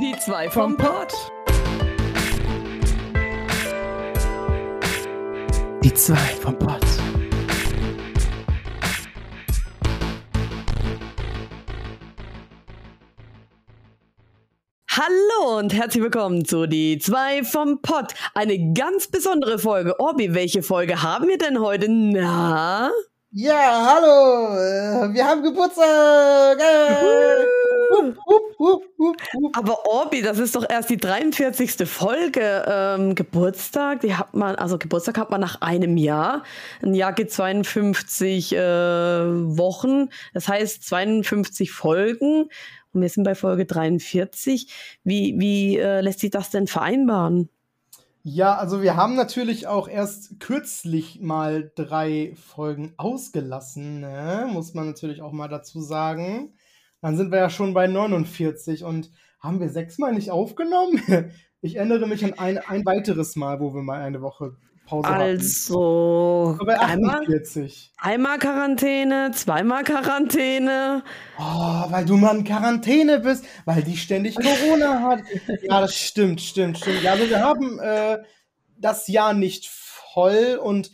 Die zwei vom Pott. Die zwei vom Pott. Hallo und herzlich willkommen zu Die zwei vom Pott. Eine ganz besondere Folge. Orbi, welche Folge haben wir denn heute? Na? Ja, hallo. äh, Wir haben Geburtstag. Hup, hup, hup, hup. Aber Orbi, das ist doch erst die 43. Folge. Ähm, Geburtstag, die hat man, also Geburtstag hat man nach einem Jahr. Ein Jahr geht 52 äh, Wochen, das heißt 52 Folgen. Und wir sind bei Folge 43. Wie, wie äh, lässt sich das denn vereinbaren? Ja, also wir haben natürlich auch erst kürzlich mal drei Folgen ausgelassen, ne? muss man natürlich auch mal dazu sagen. Dann sind wir ja schon bei 49 und haben wir sechsmal nicht aufgenommen? Ich erinnere mich an ein, ein weiteres Mal, wo wir mal eine Woche Pause Also, hatten. So bei einmal, 48. einmal Quarantäne, zweimal Quarantäne. Oh, weil du mal in Quarantäne bist, weil die ständig Corona hat. Ja, das stimmt, stimmt, stimmt. Ja, also wir haben äh, das Jahr nicht voll und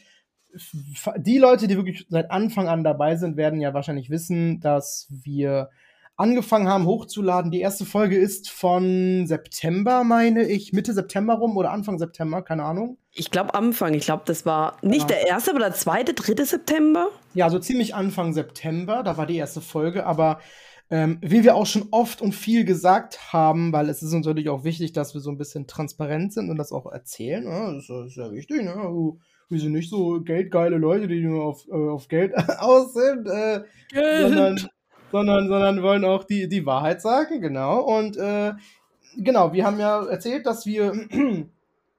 die Leute, die wirklich seit Anfang an dabei sind, werden ja wahrscheinlich wissen, dass wir angefangen haben hochzuladen. Die erste Folge ist von September, meine ich, Mitte September rum oder Anfang September, keine Ahnung. Ich glaube Anfang. Ich glaube, das war nicht Ja. der erste, aber der zweite, dritte September. Ja, so ziemlich Anfang September, da war die erste Folge, aber ähm, wie wir auch schon oft und viel gesagt haben, weil es ist uns natürlich auch wichtig, dass wir so ein bisschen transparent sind und das auch erzählen, ne? das ist, ja- wichtig, ne? Wir- Wir sind nicht so geldgeile Leute, die nur auf, äh, auf Geld aus sind, äh, sondern, sondern, sondern wollen auch die, die Wahrheit sagen, genau. Und äh, genau, wir haben ja erzählt, dass wir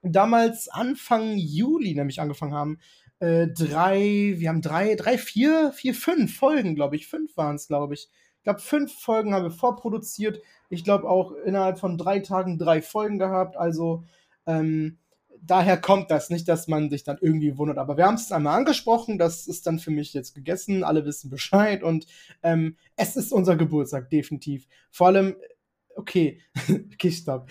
damals Anfang Juli nämlich angefangen haben, äh, drei, wir haben drei, drei, vier, vier, fünf Folgen, glaube ich. Fünf waren es, glaube ich. Ich glaube, fünf Folgen haben wir vorproduziert. Ich glaube auch innerhalb von drei Tagen drei Folgen gehabt. Also ähm, daher kommt das nicht, dass man sich dann irgendwie wundert. Aber wir haben es einmal angesprochen. Das ist dann für mich jetzt gegessen. Alle wissen Bescheid. Und ähm, es ist unser Geburtstag, definitiv. Vor allem, okay, okay, stopp.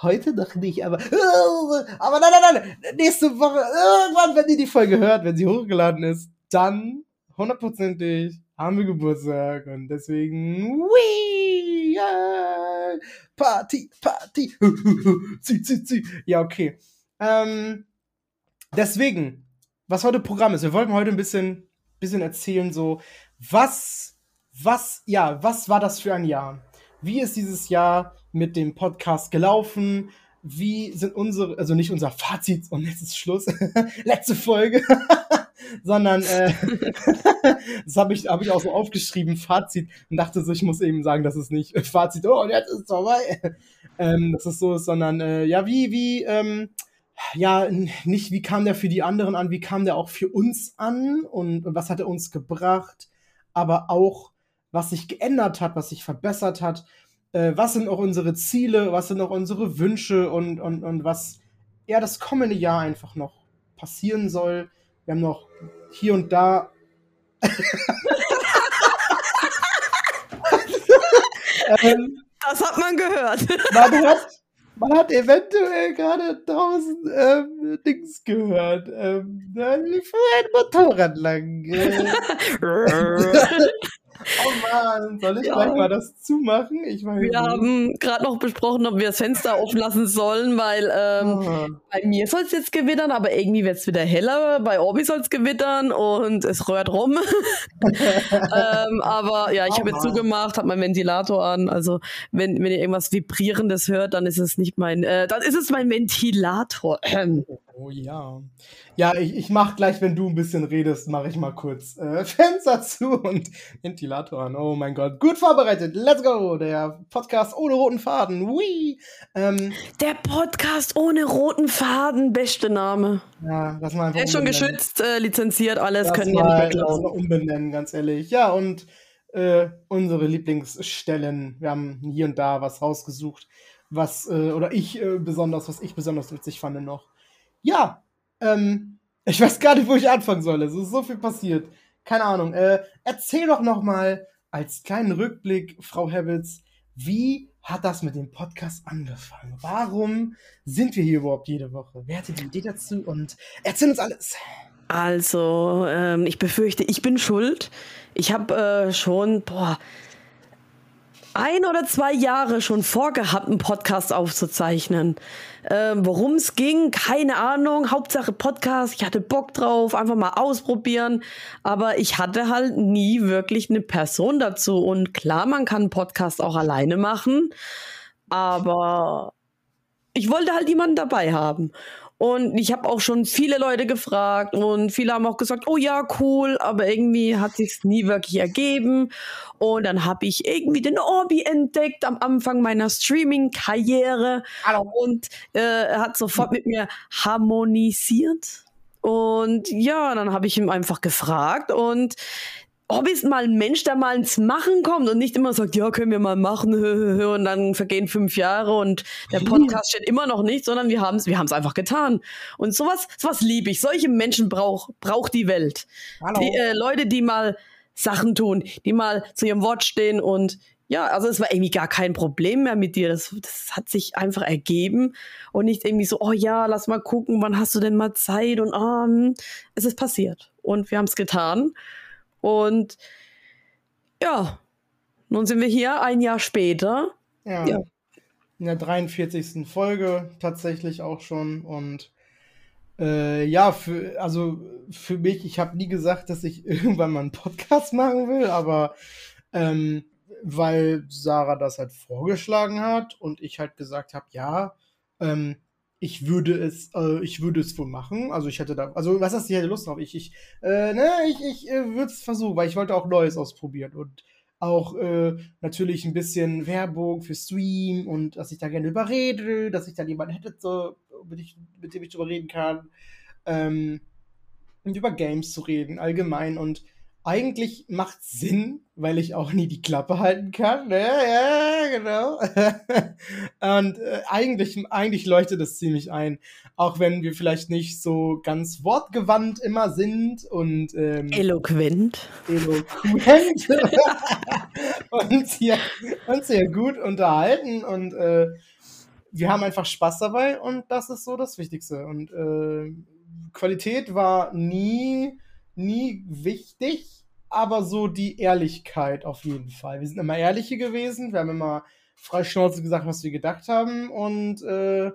Heute noch nicht, aber. Aber nein, nein, nein. Nächste Woche, irgendwann, wenn ihr die Folge hört, wenn sie hochgeladen ist, dann hundertprozentig haben wir Geburtstag. Und deswegen. Wee, yeah, Party, Party. zieh, zieh, zieh. Ja, okay. Ähm, deswegen, was heute Programm ist, wir wollten heute ein bisschen, bisschen erzählen, so, was, was, ja, was war das für ein Jahr? Wie ist dieses Jahr mit dem Podcast gelaufen? Wie sind unsere, also nicht unser Fazit und jetzt ist Schluss, letzte Folge, sondern äh, das habe ich, hab ich auch so aufgeschrieben, Fazit, und dachte so, ich muss eben sagen, das ist nicht Fazit, oh, und jetzt ist es vorbei. ähm, dass es so ist, sondern äh, ja, wie, wie, ähm, ja, nicht wie kam der für die anderen an, wie kam der auch für uns an und, und was hat er uns gebracht, aber auch, was sich geändert hat, was sich verbessert hat, äh, was sind auch unsere Ziele, was sind auch unsere Wünsche und, und, und was ja das kommende Jahr einfach noch passieren soll. Wir haben noch hier und da. ähm, Das hat man gehört. man hat, man hat eventuell gerade draußen ähm, Dings gehört. Ähm, da lief ein Motorrad lang. Äh, oh Mann, soll ich Ja. gleich mal das zumachen? Ich weiß Wir haben gerade noch besprochen, ob wir das Fenster offen lassen sollen, weil ähm, Ah. bei mir soll es jetzt gewittern, aber irgendwie wird es wieder heller. Bei Orbi soll es gewittern und es rührt rum. ähm, aber ja, ich Oh habe jetzt zugemacht, habe meinen Ventilator an. Also wenn, wenn ihr irgendwas Vibrierendes hört, dann ist es nicht mein, äh, dann ist es mein Ventilator. Oh ja. Ja, ich, ich mach gleich, wenn du ein bisschen redest, mache ich mal kurz äh, Fenster zu und Ventilator an. Oh mein Gott. Gut vorbereitet. Let's go. Der Podcast ohne roten Faden. Whee. Ähm, Der Podcast ohne roten Faden, beste Name. ja, lass mal einfach Der ist schon geschützt, äh, lizenziert, alles Lass können wir nicht mehr klauen. umbenennen, ganz ehrlich. Ja, und äh, unsere Lieblingsstellen. Wir haben hier und da was rausgesucht, was, äh, oder ich äh, besonders, was ich besonders witzig fand noch. Ja, ähm, ich weiß gar nicht, wo ich anfangen soll. Es ist so viel passiert. Keine Ahnung. Äh, erzähl doch noch mal als kleinen Rückblick, Frau Habits, wie hat das mit dem Podcast angefangen? Warum sind wir hier überhaupt jede Woche? Wer hatte die Idee dazu? Und erzähl uns alles. Also, ähm, ich befürchte, ich bin schuld. Ich habe äh, schon, boah, ein oder zwei Jahre schon vorgehabt, einen Podcast aufzuzeichnen. Ähm, Worum es ging, keine Ahnung. Hauptsache Podcast. Ich hatte Bock drauf, einfach mal ausprobieren. Aber ich hatte halt nie wirklich eine Person dazu. Und klar, man kann einen Podcast auch alleine machen. Aber ich wollte halt jemanden dabei haben. Und ich habe auch schon viele Leute gefragt und viele haben auch gesagt, oh ja, cool, aber irgendwie hat sich's nie wirklich ergeben. Und dann habe ich irgendwie den Orbi entdeckt am Anfang meiner Streaming-Karriere und äh, hat sofort mit mir harmonisiert. Und ja, dann habe ich ihm einfach gefragt und ob es mal ein Mensch, der mal ins Machen kommt und nicht immer sagt, ja, können wir mal machen, und dann vergehen fünf Jahre und der Podcast steht immer noch nicht, sondern wir haben es wir haben's einfach getan. Und sowas, sowas liebe ich. Solche Menschen braucht braucht die Welt. Die, äh, Leute, die mal Sachen tun, die mal zu ihrem Wort stehen und ja, also es war irgendwie gar kein Problem mehr mit dir. Das, das hat sich einfach ergeben und nicht irgendwie so, oh ja, lass mal gucken, wann hast du denn mal Zeit und um, es ist passiert und wir haben es getan. Und ja, nun sind wir hier ein Jahr später. Ja. ja. In der 43. Folge tatsächlich auch schon. Und äh, ja, für, also für mich, ich habe nie gesagt, dass ich irgendwann mal einen Podcast machen will, aber ähm, weil Sarah das halt vorgeschlagen hat und ich halt gesagt habe, ja, ähm, ich würde es, äh, ich würde es wohl machen. Also ich hätte da, also was heißt, ich hätte Lust drauf. Ich, ich, äh, ne, ich, ich äh, würde es versuchen, weil ich wollte auch Neues ausprobieren und auch äh, natürlich ein bisschen Werbung für Stream und dass ich da gerne überrede, dass ich da jemanden hätte, so, mit, ich, mit dem ich drüber reden kann. Ähm, und über Games zu reden, allgemein. Und eigentlich macht Sinn, weil ich auch nie die Klappe halten kann. Ne? Ja, genau. und äh, eigentlich, eigentlich leuchtet es ziemlich ein. Auch wenn wir vielleicht nicht so ganz wortgewandt immer sind und ähm, eloquent. Eloquent. und hier uns sehr gut unterhalten und äh, wir haben einfach Spaß dabei und das ist so das Wichtigste. Und äh, Qualität war nie nie wichtig, aber so die Ehrlichkeit auf jeden Fall. Wir sind immer Ehrliche gewesen, wir haben immer freischnauze gesagt, was wir gedacht haben und äh,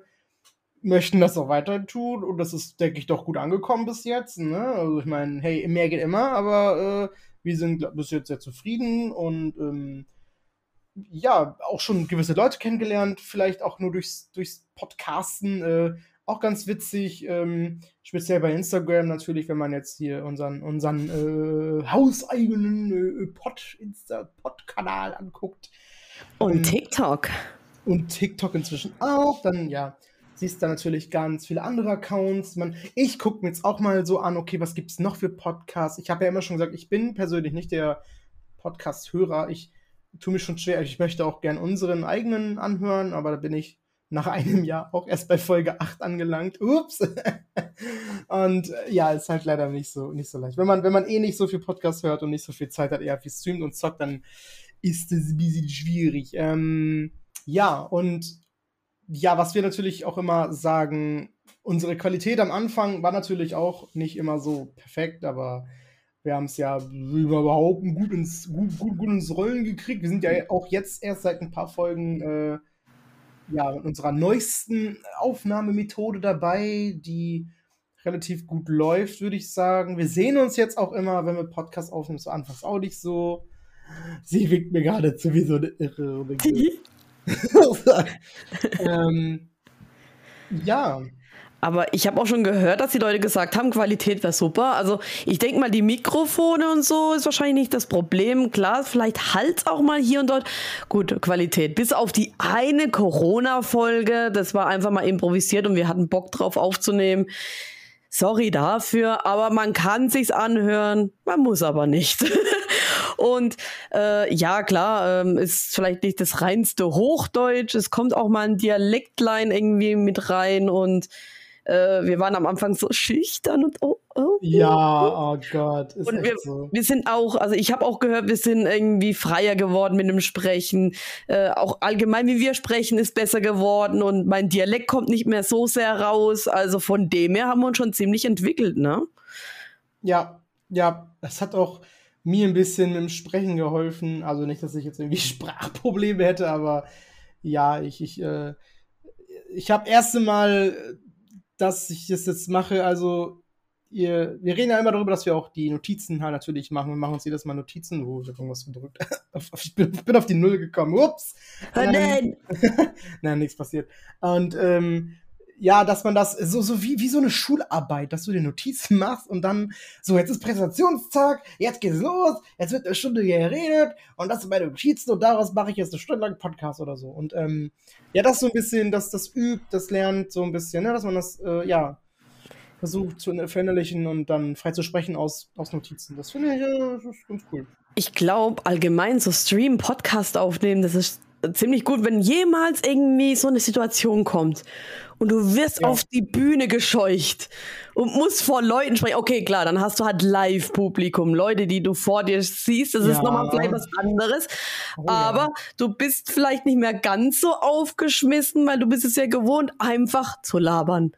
möchten das auch weiter tun und das ist, denke ich, doch gut angekommen bis jetzt. Ne? Also ich meine, hey, mehr geht immer, aber äh, wir sind glaub, bis jetzt sehr zufrieden und ähm, ja, auch schon gewisse Leute kennengelernt, vielleicht auch nur durchs, durchs Podcasten. Äh, auch ganz witzig, ähm, speziell bei Instagram natürlich, wenn man jetzt hier unseren, unseren äh, hauseigenen äh, Pod, Pod-Kanal anguckt. Und ähm, TikTok. Und TikTok inzwischen auch. Dann, ja, siehst du natürlich ganz viele andere Accounts. Man, ich gucke mir jetzt auch mal so an, okay, was gibt es noch für Podcasts? Ich habe ja immer schon gesagt, ich bin persönlich nicht der Podcast-Hörer. Ich tue mich schon schwer. Ich möchte auch gern unseren eigenen anhören, aber da bin ich nach einem Jahr auch erst bei Folge 8 angelangt. Ups. und äh, ja, ist halt leider nicht so, nicht so leicht. Wenn man, wenn man eh nicht so viel Podcast hört und nicht so viel Zeit hat, eher viel streamt und zockt, dann ist es ein bisschen schwierig. Ähm, ja, und ja, was wir natürlich auch immer sagen, unsere Qualität am Anfang war natürlich auch nicht immer so perfekt, aber wir haben es ja überhaupt gut ins, gut, gut, gut ins Rollen gekriegt. Wir sind ja auch jetzt erst seit ein paar Folgen äh, ja, mit unserer neuesten Aufnahmemethode dabei, die relativ gut läuft, würde ich sagen. Wir sehen uns jetzt auch immer, wenn wir Podcast aufnehmen, so anfangs auch nicht so. Sie winkt mir geradezu wie so eine Irre. ähm, ja, aber ich habe auch schon gehört, dass die Leute gesagt haben, Qualität wäre super. Also ich denke mal, die Mikrofone und so ist wahrscheinlich nicht das Problem. Klar, vielleicht halt auch mal hier und dort. Gut, Qualität. Bis auf die eine Corona-Folge, das war einfach mal improvisiert und wir hatten Bock drauf aufzunehmen. Sorry dafür, aber man kann sich's anhören, man muss aber nicht. und äh, ja, klar, ähm, ist vielleicht nicht das reinste Hochdeutsch. Es kommt auch mal ein Dialektlein irgendwie mit rein und äh, wir waren am Anfang so schüchtern und oh, oh, Ja, oh Gott. Ist und wir, so. wir sind auch, also ich habe auch gehört, wir sind irgendwie freier geworden mit dem Sprechen. Äh, auch allgemein, wie wir sprechen, ist besser geworden und mein Dialekt kommt nicht mehr so sehr raus. Also von dem her haben wir uns schon ziemlich entwickelt, ne? Ja, ja, das hat auch mir ein bisschen mit dem Sprechen geholfen. Also nicht, dass ich jetzt irgendwie Sprachprobleme hätte, aber ja, ich, ich, äh, ich habe erste Mal, dass ich das jetzt mache, also ihr, wir reden ja immer darüber, dass wir auch die Notizen halt natürlich machen. Wir machen uns jedes Mal Notizen. Oh, ich habe irgendwas gedrückt. ich bin, bin auf die Null gekommen. Ups. Oh nein. Nein, nichts passiert. Und ähm, ja, dass man das so, so wie, wie so eine Schularbeit, dass du dir Notizen machst und dann so, jetzt ist Präsentationstag, jetzt geht's los, jetzt wird eine Stunde geredet und das sind meine Notizen und daraus mache ich jetzt eine Stunde lang Podcast oder so. Und ähm, ja, das so ein bisschen, dass das übt, das lernt so ein bisschen, ne, dass man das, äh, ja, versucht zu verinnerlichen und dann frei zu sprechen aus, aus Notizen. Das finde ich, äh, ganz cool. Ich glaube, allgemein so Stream, Podcast aufnehmen, das ist ziemlich gut, wenn jemals irgendwie so eine Situation kommt und du wirst Ja. auf die Bühne gescheucht und musst vor Leuten sprechen. Okay, klar, dann hast du halt Live-Publikum, Leute, die du vor dir siehst. Das ist Ja. nochmal vielleicht was anderes. Oh ja. aber du bist vielleicht nicht mehr ganz so aufgeschmissen, weil du bist es ja gewohnt, einfach zu labern.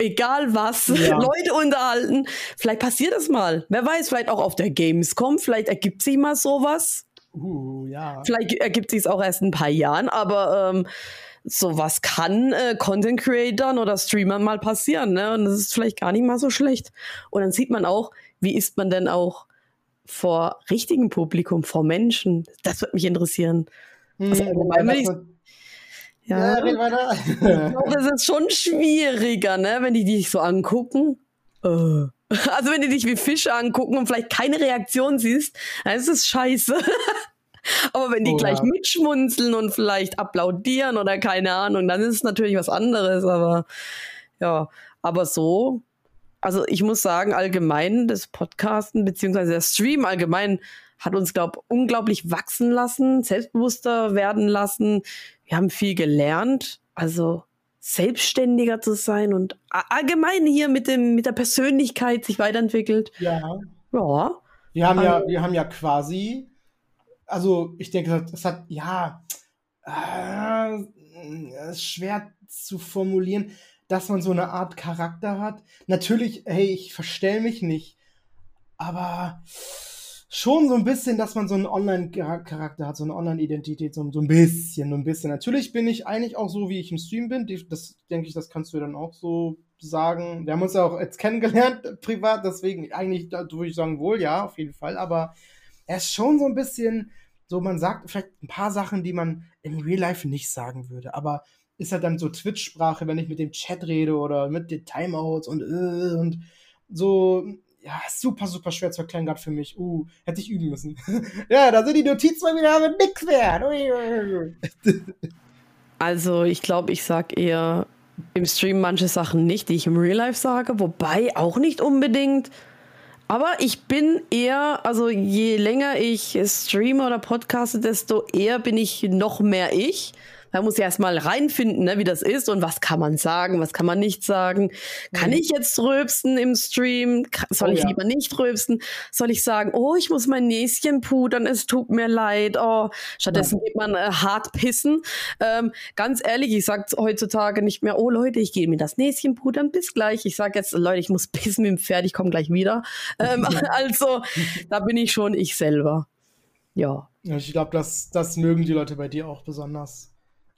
Egal was, Ja. Leute unterhalten. Vielleicht passiert es mal. Wer weiß, vielleicht auch auf der Gamescom, vielleicht ergibt sich mal sowas. Uh, ja. Vielleicht ergibt sich es auch erst in ein paar Jahren, aber ähm, sowas kann äh, Content Creatern oder Streamern mal passieren, ne? Und das ist vielleicht gar nicht mal so schlecht. Und dann sieht man auch, wie ist man denn auch vor richtigem Publikum, vor Menschen. Das würde mich interessieren. Also, Hm, wird- Ja, ja, weiter. ich glaube, das ist schon schwieriger, ne? Wenn die dich so angucken. Äh. Also wenn die dich wie Fische angucken und vielleicht keine Reaktion siehst, dann ist es scheiße. Aber wenn die Oh, gleich ja. mitschmunzeln und vielleicht applaudieren oder keine Ahnung, dann ist es natürlich was anderes. Aber ja, aber so, also ich muss sagen, allgemein das Podcasten beziehungsweise der Stream allgemein hat uns, glaube unglaublich wachsen lassen, selbstbewusster werden lassen. Wir haben viel gelernt, also selbstständiger zu sein und allgemein hier mit dem mit der Persönlichkeit sich weiterentwickelt. ja. Ja, Wir haben ja, Also- wir haben ja quasi, also ich denke, das hat, ja, äh, es ist schwer zu formulieren, dass man so eine Art Charakter hat. Natürlich, hey, ich verstell mich nicht, aber schon so ein bisschen, dass man so einen Online-Charakter hat, so eine Online-Identität, so, so ein bisschen, so ein bisschen. Natürlich bin ich eigentlich auch so, wie ich im Stream bin. Das denke ich, das kannst du dann auch so sagen. Wir haben uns ja auch jetzt kennengelernt, äh, privat, deswegen eigentlich, da würde ich sagen, wohl, ja, auf jeden Fall. Aber er ist schon so ein bisschen, so man sagt vielleicht ein paar Sachen, die man im Real Life nicht sagen würde. Aber ist halt dann so Twitch-Sprache, wenn ich mit dem Chat rede oder mit den Timeouts und äh, und so. Ja, super, super schwer zu erklären gerade für mich. Uh, hätte ich üben müssen. ja, da sind die Notizen mal wieder mit nix wert. Also ich glaube, ich sag eher im Stream manche Sachen nicht, die ich im Real Life sage, wobei auch nicht unbedingt. Aber ich bin eher, also je länger ich streame oder podcaste, desto eher bin ich noch mehr ich. Da muss ich erstmal reinfinden, ne, wie das ist und was kann man sagen, was kann man nicht sagen. Kann Mhm. ich jetzt rülpsen im Stream? Soll Oh ich ja. lieber nicht rülpsen? Soll ich sagen, oh, ich muss mein Näschen pudern, es tut mir leid. Oh, stattdessen geht man äh, hart pissen. Ähm, ganz ehrlich, ich sag heutzutage nicht mehr, oh Leute, ich gehe mir das Näschen pudern, bis gleich. Ich sag jetzt, Leute, ich muss pissen mit dem Pferd, ich komme gleich wieder. Ähm, also, da bin ich schon ich selber. Ja. Ja, Ich glaube, das, das mögen die Leute bei dir auch besonders.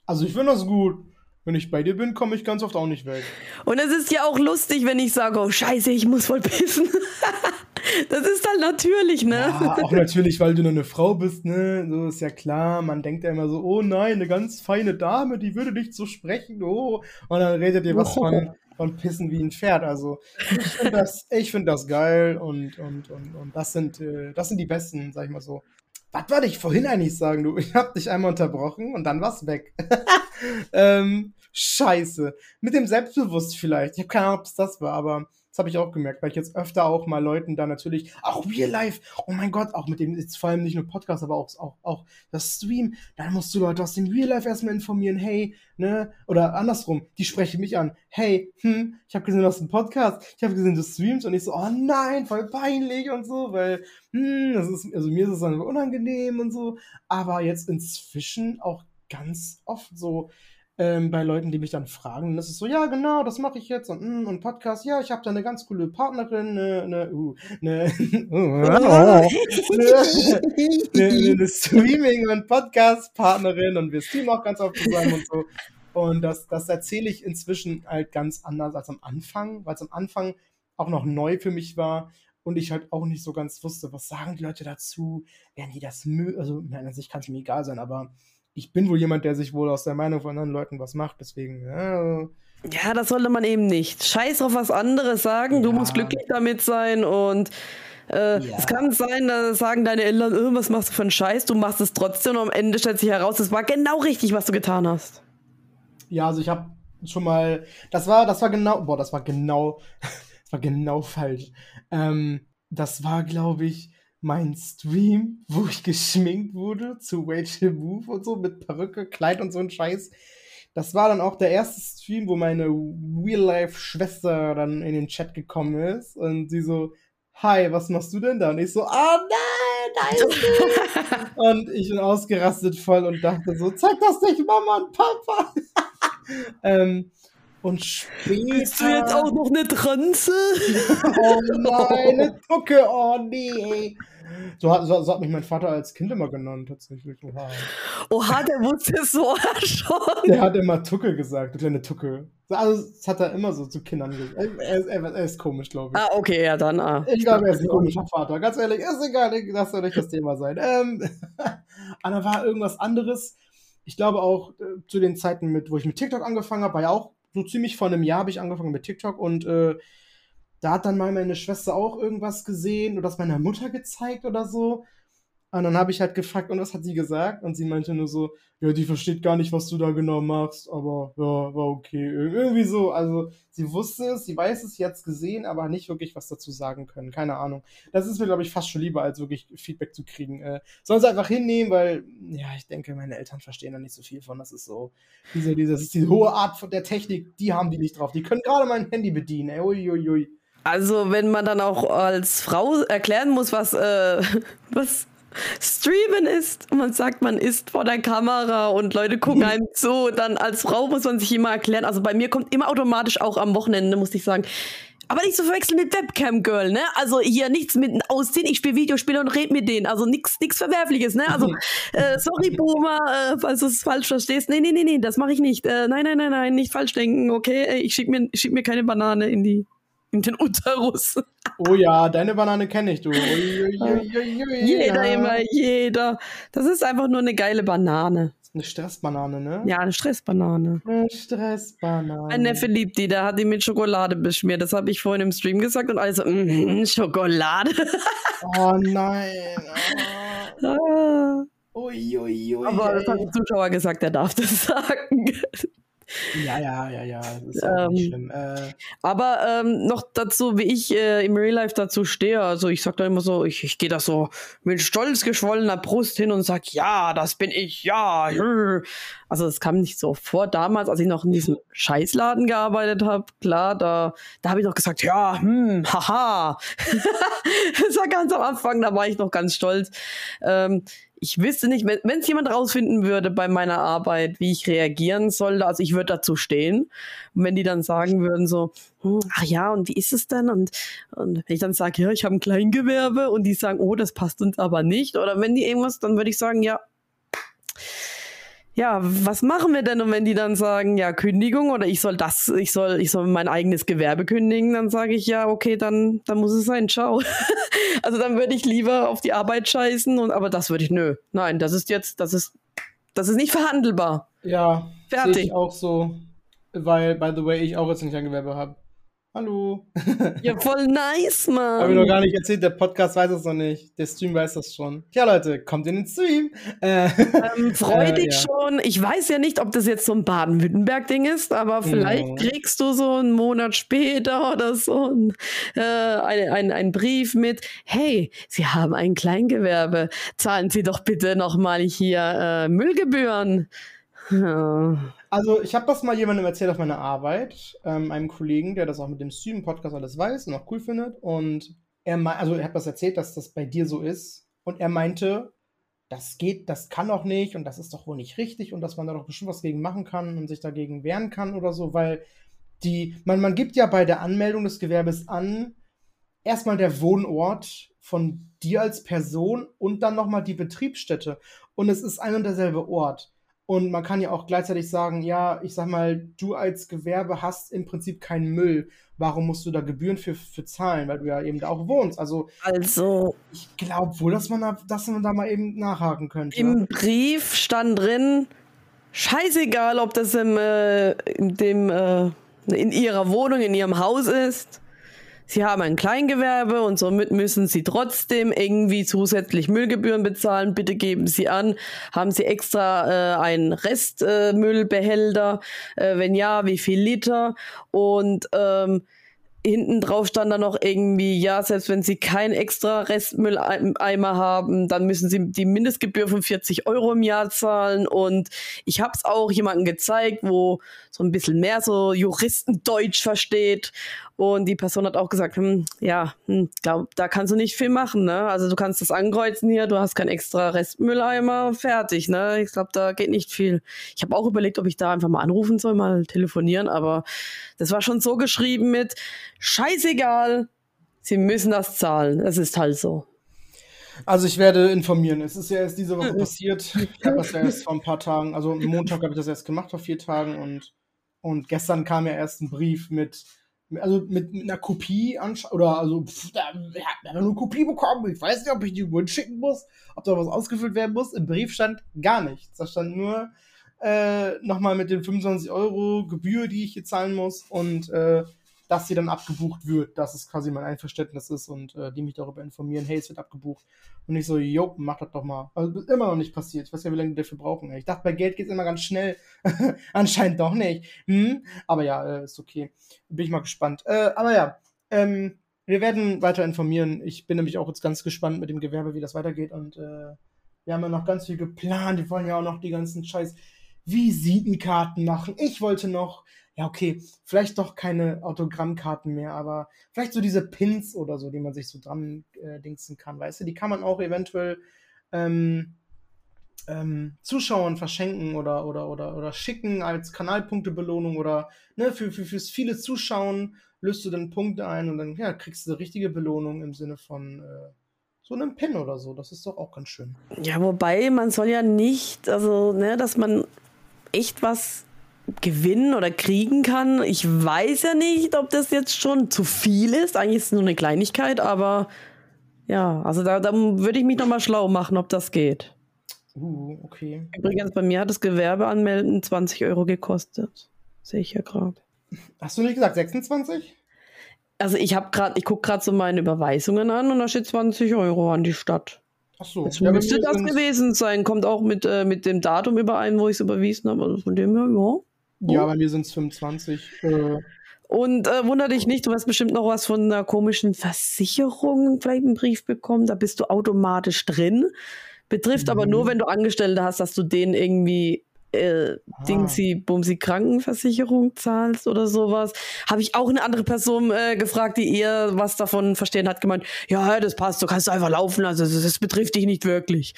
Also ich finde das gut. Wenn ich bei dir bin, komme ich ganz oft auch nicht weg. Und es ist ja auch lustig, wenn ich sage, oh Scheiße, ich muss voll pissen. das ist halt natürlich, ne? Ja, auch natürlich, weil du nur eine Frau bist, ne? So ist ja klar. Man denkt ja immer so, oh nein, eine ganz feine Dame, die würde nicht so sprechen, oh. Und dann redet ihr was von, von Pissen wie ein Pferd. Also ich finde das, ich find das geil und, und, und, und das sind, äh, das sind die besten, sag ich mal so. Was wollte ich vorhin eigentlich sagen, du? Ich hab dich einmal unterbrochen und dann war's weg. ähm, scheiße. Mit dem Selbstbewusst vielleicht. Ich habe keine Ahnung, ob es das war, aber Das habe ich auch gemerkt, weil ich jetzt öfter auch mal Leuten da natürlich, auch Real Life, oh mein Gott, auch mit dem, jetzt vor allem nicht nur Podcast, aber auch, auch, auch das Stream, dann musst du Leute aus dem Real Life erstmal informieren, hey, ne, oder andersrum, die sprechen mich an, hey, hm, ich habe gesehen, du hast einen Podcast, ich habe gesehen, du streamst und ich so, oh nein, voll peinlich und so, weil, hm, das ist, also mir ist es dann unangenehm und so, aber jetzt inzwischen auch ganz oft so, ähm, bei Leuten, die mich dann fragen. Das ist so, ja, genau, das mache ich jetzt und, mm, und Podcast, ja, ich habe da eine ganz coole Partnerin, eine, eine, uh, eine, eine, eine, eine Streaming- und Podcast-Partnerin und wir streamen auch ganz oft zusammen und so. Und das, das erzähle ich inzwischen halt ganz anders als am Anfang, weil es am Anfang auch noch neu für mich war und ich halt auch nicht so ganz wusste, was sagen die Leute dazu, werden die das mögen, also an sich kann es mir egal sein, aber ich bin wohl jemand, der sich wohl aus der Meinung von anderen Leuten was macht, deswegen. Ja, ja das sollte man eben nicht. Scheiß auf was anderes sagen, ja. du musst glücklich damit sein und äh, ja. es kann sein, da sagen deine Eltern, oh, was machst du für einen Scheiß, du machst es trotzdem und am Ende stellt sich heraus, es war genau richtig, was du getan hast. Ja, also ich habe schon mal, das war, das war genau, boah, das war genau, das war genau falsch. Ähm, das war, glaube ich, mein Stream, wo ich geschminkt wurde zu Rachel Move und so mit Perücke, Kleid und so ein Scheiß. Das war dann auch der erste Stream, wo meine Real-Life-Schwester dann in den Chat gekommen ist und sie so, hi, was machst du denn da? Und ich so, ah oh, nein, da ist du. und ich bin ausgerastet voll und dachte so, zeig das nicht Mama und Papa. ähm, und später. Bist du jetzt auch noch eine Transe? oh nein, eine Tucke, oh nee. So hat, so, so, hat mich mein Vater als Kind immer genannt, tatsächlich. Oha. Oha, der wusste es vorher schon. Der hat immer Tucke gesagt, du kleine Tucke. Also, das hat er immer so zu Kindern gesagt. Er, er, er ist komisch, glaube ich. Ah, okay, ja, dann. Ah. Ich glaube, er ist ein komischer Vater. Ganz ehrlich, ist egal, das soll nicht das Thema sein. Ähm, aber war irgendwas anderes. Ich glaube auch äh, zu den Zeiten, mit, wo ich mit TikTok angefangen habe, war ja auch so ziemlich vor einem Jahr habe ich angefangen mit TikTok und äh, da hat dann mal meine Schwester auch irgendwas gesehen oder das meiner Mutter gezeigt oder so. Und dann habe ich halt gefragt, und was hat sie gesagt? Und sie meinte nur so, ja, die versteht gar nicht, was du da genau machst, aber ja, war okay. Irgendwie so. Also sie wusste es, sie weiß es jetzt gesehen, aber nicht wirklich was dazu sagen können. Keine Ahnung. Das ist mir, glaube ich, fast schon lieber, als wirklich Feedback zu kriegen. Äh, sollen sie einfach hinnehmen, weil, ja, ich denke, meine Eltern verstehen da nicht so viel von. Das ist so, diese, diese, das ist die hohe Art von der Technik, die haben die nicht drauf. Die können gerade mein Handy bedienen, ey. Uiuiui. Ui, ui. Also, wenn man dann auch als Frau erklären muss, was, äh, was Streamen ist und man sagt, man ist vor der Kamera und Leute gucken einem zu, dann als Frau muss man sich immer erklären. Also bei mir kommt immer automatisch auch am Wochenende, muss ich sagen. Aber nicht zu verwechseln mit Webcam Girl, ne? Also hier nichts mit Aussehen, ich spiele Videospiele und rede mit denen. Also nichts Verwerfliches, ne? Also, äh, sorry, Boomer, äh, falls du es falsch verstehst. Nee, nee, nee, nee, das mache ich nicht. Äh, nein, nein, nein, nein, nicht falsch denken, okay? Ich schieb mir, schieb mir keine Banane in die den Uterus. Oh ja, deine Banane kenne ich, du. Ui, ui, ui, jeder immer, jeder. Das ist einfach nur eine geile Banane. Eine Stressbanane, ne? Ja, eine Stressbanane. Eine Stressbanane. Mein Neffe liebt die, der hat die mit Schokolade beschmiert. Das habe ich vorhin im Stream gesagt und alle so, mm, Schokolade. oh nein. Oh. Ah. Ui, ui, ui, Aber das hat der Zuschauer gesagt, er darf das sagen. Ja, ja, ja, ja. Das ist auch ähm, nicht schlimm. Äh, aber ähm, noch dazu, wie ich äh, im Real Life dazu stehe. Also ich sag da immer so, ich, ich gehe da so mit stolz geschwollener Brust hin und sag, ja, das bin ich, ja. Also es kam nicht so vor. Damals, als ich noch in diesem Scheißladen gearbeitet habe, klar, da, da habe ich noch gesagt, ja, hm, haha. das war ganz am Anfang, da war ich noch ganz stolz. Ähm, ich wüsste nicht, wenn es jemand rausfinden würde bei meiner Arbeit, wie ich reagieren sollte, also ich würde dazu stehen. Und wenn die dann sagen würden so, hm, ach ja, und wie ist es denn? Und, und wenn ich dann sage, ja, ich habe ein Kleingewerbe und die sagen, oh, das passt uns aber nicht. Oder wenn die irgendwas, dann würde ich sagen, ja, ja, was machen wir denn? Und wenn die dann sagen, ja, Kündigung oder ich soll das, ich soll, ich soll mein eigenes Gewerbe kündigen, dann sage ich, ja, okay, dann, dann muss es sein, ciao. also dann würde ich lieber auf die Arbeit scheißen und, aber das würde ich, nö. Nein, das ist jetzt, das ist, das ist nicht verhandelbar. Ja, fertig. Ich auch so, weil, by the way, ich auch jetzt nicht ein Gewerbe habe. Hallo. Ja, voll nice, Mann. Hab ich noch gar nicht erzählt, der Podcast weiß das noch nicht. Der Stream weiß das schon. Ja, Leute, kommt in den Stream. Äh, ähm, freu äh, dich ja. schon. Ich weiß ja nicht, ob das jetzt so ein Baden-Württemberg-Ding ist, aber vielleicht Ja. kriegst du so einen Monat später oder so ein, äh, ein, ein, ein Brief mit, hey, Sie haben ein Kleingewerbe, zahlen Sie doch bitte nochmal hier äh, Müllgebühren. Ja. Also, ich habe das mal jemandem erzählt auf meiner Arbeit, ähm, einem Kollegen, der das auch mit dem Stream-Podcast alles weiß und auch cool findet. Und er also ich habe das erzählt, dass das bei dir so ist. Und er meinte, das geht, das kann doch nicht und das ist doch wohl nicht richtig und dass man da doch bestimmt was gegen machen kann und sich dagegen wehren kann oder so, weil die, man, man gibt ja bei der Anmeldung des Gewerbes an, erstmal der Wohnort von dir als Person und dann nochmal die Betriebsstätte. Und es ist ein und derselbe Ort. Und man kann ja auch gleichzeitig sagen, ja, ich sag mal, du als Gewerbe hast im Prinzip keinen Müll. Warum musst du da Gebühren für, für zahlen? Weil du ja eben da auch wohnst. Also Also ich glaube wohl, dass man, da, dass man da mal eben nachhaken könnte. im Brief stand drin, scheißegal, ob das im, äh, in dem, äh, in ihrer Wohnung, in ihrem Haus ist. Sie haben ein Kleingewerbe und somit müssen Sie trotzdem irgendwie zusätzlich Müllgebühren bezahlen. Bitte geben Sie an, haben Sie extra äh, einen Restmüllbehälter? Äh, äh, wenn ja, wie viel Liter? Und ähm, hinten drauf stand dann noch irgendwie, ja, selbst wenn Sie keinen extra Restmülleimer haben, dann müssen Sie die Mindestgebühr von 40 Euro im Jahr zahlen. Und ich habe es auch jemandem gezeigt, wo so ein bisschen mehr so Juristendeutsch versteht. Und die Person hat auch gesagt, hm, ja, hm, glaub, da kannst du nicht viel machen, ne? Also du kannst das ankreuzen hier, du hast keinen extra Restmülleimer, fertig, ne? Ich glaube, da geht nicht viel. Ich habe auch überlegt, ob ich da einfach mal anrufen soll, mal telefonieren, aber das war schon so geschrieben mit scheißegal, sie müssen das zahlen. Es ist halt so. Also ich werde informieren. Es ist ja erst diese Woche passiert. Ich habe das ja erst vor ein paar Tagen, also am Montag habe ich das erst gemacht, vor vier Tagen und, und gestern kam ja erst ein Brief mit, also mit, mit einer Kopie ansch- oder also pff, da, haben ja nur eine Kopie bekommen. Ich weiß nicht, ob ich die Word schicken muss, ob da was ausgefüllt werden muss. Im Brief stand gar nichts. Da stand nur äh, nochmal mit den 25 Euro Gebühr, die ich hier zahlen muss und äh, dass sie dann abgebucht wird, dass es quasi mein Einverständnis ist und äh, die mich darüber informieren, hey, es wird abgebucht. Und ich so, jo, mach das doch mal. Also immer noch nicht passiert. Ich weiß ja, wie lange die dafür brauchen. Ich dachte, bei Geld geht's immer ganz schnell. Anscheinend doch nicht. Hm? Aber ja, äh, ist okay. Bin ich mal gespannt. Äh, aber ja, ähm, wir werden weiter informieren. Ich bin nämlich auch jetzt ganz gespannt mit dem Gewerbe, wie das weitergeht. Und äh, wir haben ja noch ganz viel geplant. Wir wollen ja auch noch die ganzen scheiß Visitenkarten machen. Ich wollte noch, ja, okay, vielleicht doch keine Autogrammkarten mehr, aber vielleicht so diese Pins oder so, die man sich so dran äh, dingsen kann, weißt du, die kann man auch eventuell ähm, ähm, Zuschauern verschenken oder, oder, oder, oder schicken als Kanalpunktebelohnung oder ne, für, für, fürs viele Zuschauen löst du dann Punkte ein und dann ja, kriegst du eine richtige Belohnung im Sinne von äh, so einem Pin oder so. Das ist doch auch ganz schön. Ja, wobei man soll ja nicht, also, ne, dass man echt was gewinnen oder kriegen kann. Ich weiß ja nicht, ob das jetzt schon zu viel ist. Eigentlich ist es nur eine Kleinigkeit, aber ja, also da, da würde ich mich nochmal schlau machen, ob das geht. Uh, okay. Übrigens, bei mir hat das Gewerbe anmelden 20 Euro gekostet. Sehe ich ja gerade. Hast du nicht gesagt 26? Also ich habe gerade, ich gucke gerade so meine Überweisungen an und da steht 20 Euro an die Stadt. Ach so. Das Ja, müsste das gewesen sein. Kommt auch mit, äh, mit dem Datum überein, wo ich es überwiesen habe. Also von dem her, ja. Ja, bei mir sind es 25. Äh, Und äh, wunder dich nicht, du hast bestimmt noch was von einer komischen Versicherung, vielleicht einen Brief bekommen. Da bist du automatisch drin. Betrifft aber Mhm. nur, wenn du Angestellte hast, dass du denen irgendwie äh, Ah. Dingsi, Bumsi Krankenversicherung zahlst oder sowas. Habe ich auch eine andere Person äh, gefragt, die eher was davon verstehen hat, gemeint, ja, das passt, du kannst einfach laufen, also das, das betrifft dich nicht wirklich.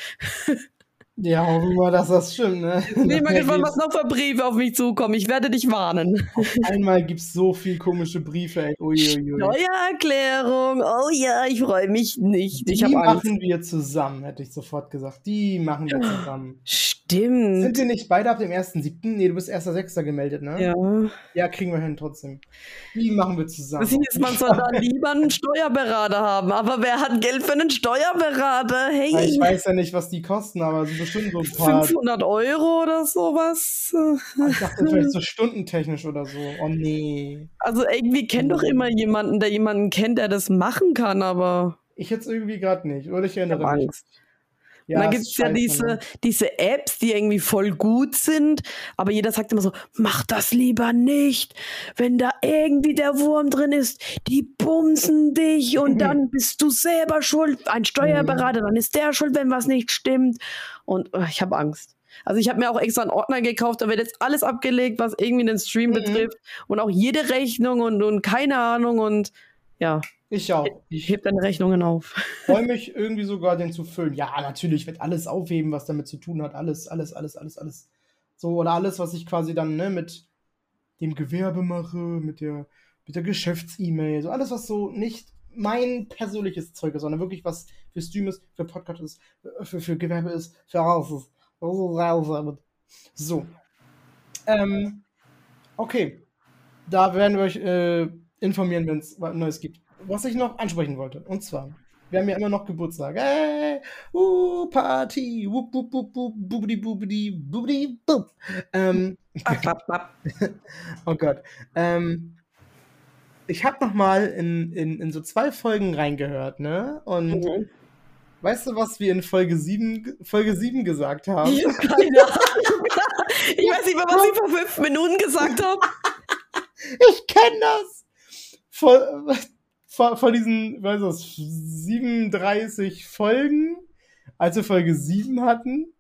ja, hoffen wir mal, dass das stimmt, ne? Bin mal gespannt, was noch für Briefe auf mich zukommen. Ich werde dich warnen. Einmal gibt es so viel komische Briefe, ey. Uiuiui. Steuererklärung, oh ja, ich freue mich nicht. Ich Die Angst. machen wir zusammen, hätte ich sofort gesagt. Die machen wir zusammen. stimmt. Sind wir nicht beide ab dem 1.7.? Nee, du bist 1.6. gemeldet, ne? Ja. Ja, kriegen wir hin trotzdem. Wie machen wir zusammen? Hieß, man soll da lieber einen Steuerberater haben. Aber wer hat Geld für einen Steuerberater? Hey, ich weiß ja nicht, was die kosten, aber so bestimmt so ein paar. 500 Euro oder sowas. Ich dachte vielleicht so stundentechnisch oder so. Oh nee. Also irgendwie kennt doch immer jemanden, der jemanden kennt, der das machen kann, aber Ich jetzt irgendwie gerade nicht. Oder ich ich erinnere mich. Angst. Und dann gibt es ja diese, ne? diese Apps, die irgendwie voll gut sind, aber jeder sagt immer so, mach das lieber nicht. Wenn da irgendwie der Wurm drin ist, die bumsen dich und Mhm. dann bist du selber schuld. Ein Steuerberater, dann ist der schuld, wenn was nicht stimmt. Und äh, ich habe Angst. Also ich habe mir auch extra einen Ordner gekauft, da wird jetzt alles abgelegt, was irgendwie den Stream Mhm. betrifft und auch jede Rechnung und, und keine Ahnung und ja, Ich auch. ich heb deine Rechnungen auf. freue mich irgendwie sogar, den zu füllen. Ja, natürlich, ich werde alles aufheben, was damit zu tun hat. Alles, alles, alles, alles, alles. So, oder alles, was ich quasi dann ne, mit dem Gewerbe mache, mit der, mit der Geschäfts-E-Mail. So alles, was so nicht mein persönliches Zeug ist, sondern wirklich was für Stream ist, für Podcast ist, für, für Gewerbe ist, für alles ist. So. Ähm, okay. Da werden wir euch äh, informieren, wenn es was Neues gibt. Was ich noch ansprechen wollte, und zwar, wir haben ja immer noch Geburtstag. Hey, uh, Party, wup, wup, wup, wup, bubidi, bubidi, bubidi, bub. Ähm, bap, bap. oh Gott. Ähm, ich habe noch mal in, in, in so zwei Folgen reingehört, ne? Und Mhm. weißt du, was wir in Folge 7, Folge 7 gesagt haben? Ich keine Ahnung. Ich weiß nicht mehr, was ich vor fünf Minuten gesagt habe. Ich kenne das! Vor, vor, vor diesen, weiß was, 37 Folgen, als wir Folge 7 hatten.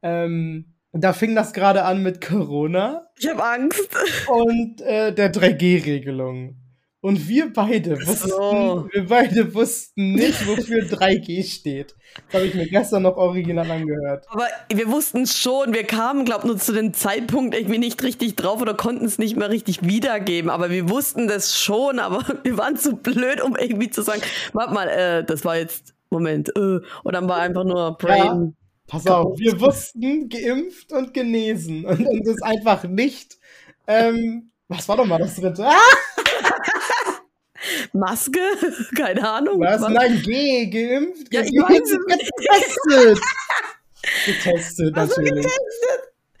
Ähm, da fing das gerade an mit Corona Ich habe Angst. und äh, der 3G-Regelung. Und wir beide wussten, So. wir beide wussten nicht, wofür 3G steht. Das habe ich mir gestern noch original angehört. Aber wir wussten es schon. Wir kamen, glaube nur zu dem Zeitpunkt irgendwie nicht richtig drauf oder konnten es nicht mehr richtig wiedergeben. Aber wir wussten das schon. Aber wir waren zu blöd, um irgendwie zu sagen, warte mal, äh, das war jetzt, Moment. Äh. Und dann war einfach nur Brain. Pass auf, wir wussten geimpft und genesen und uns ist einfach nicht. Ähm, was war doch mal das dritte? Ah, Maske? Keine Ahnung. was? Was? Nein, G, geimpft, Ja, nicht. getestet. getestet, Ach so, natürlich.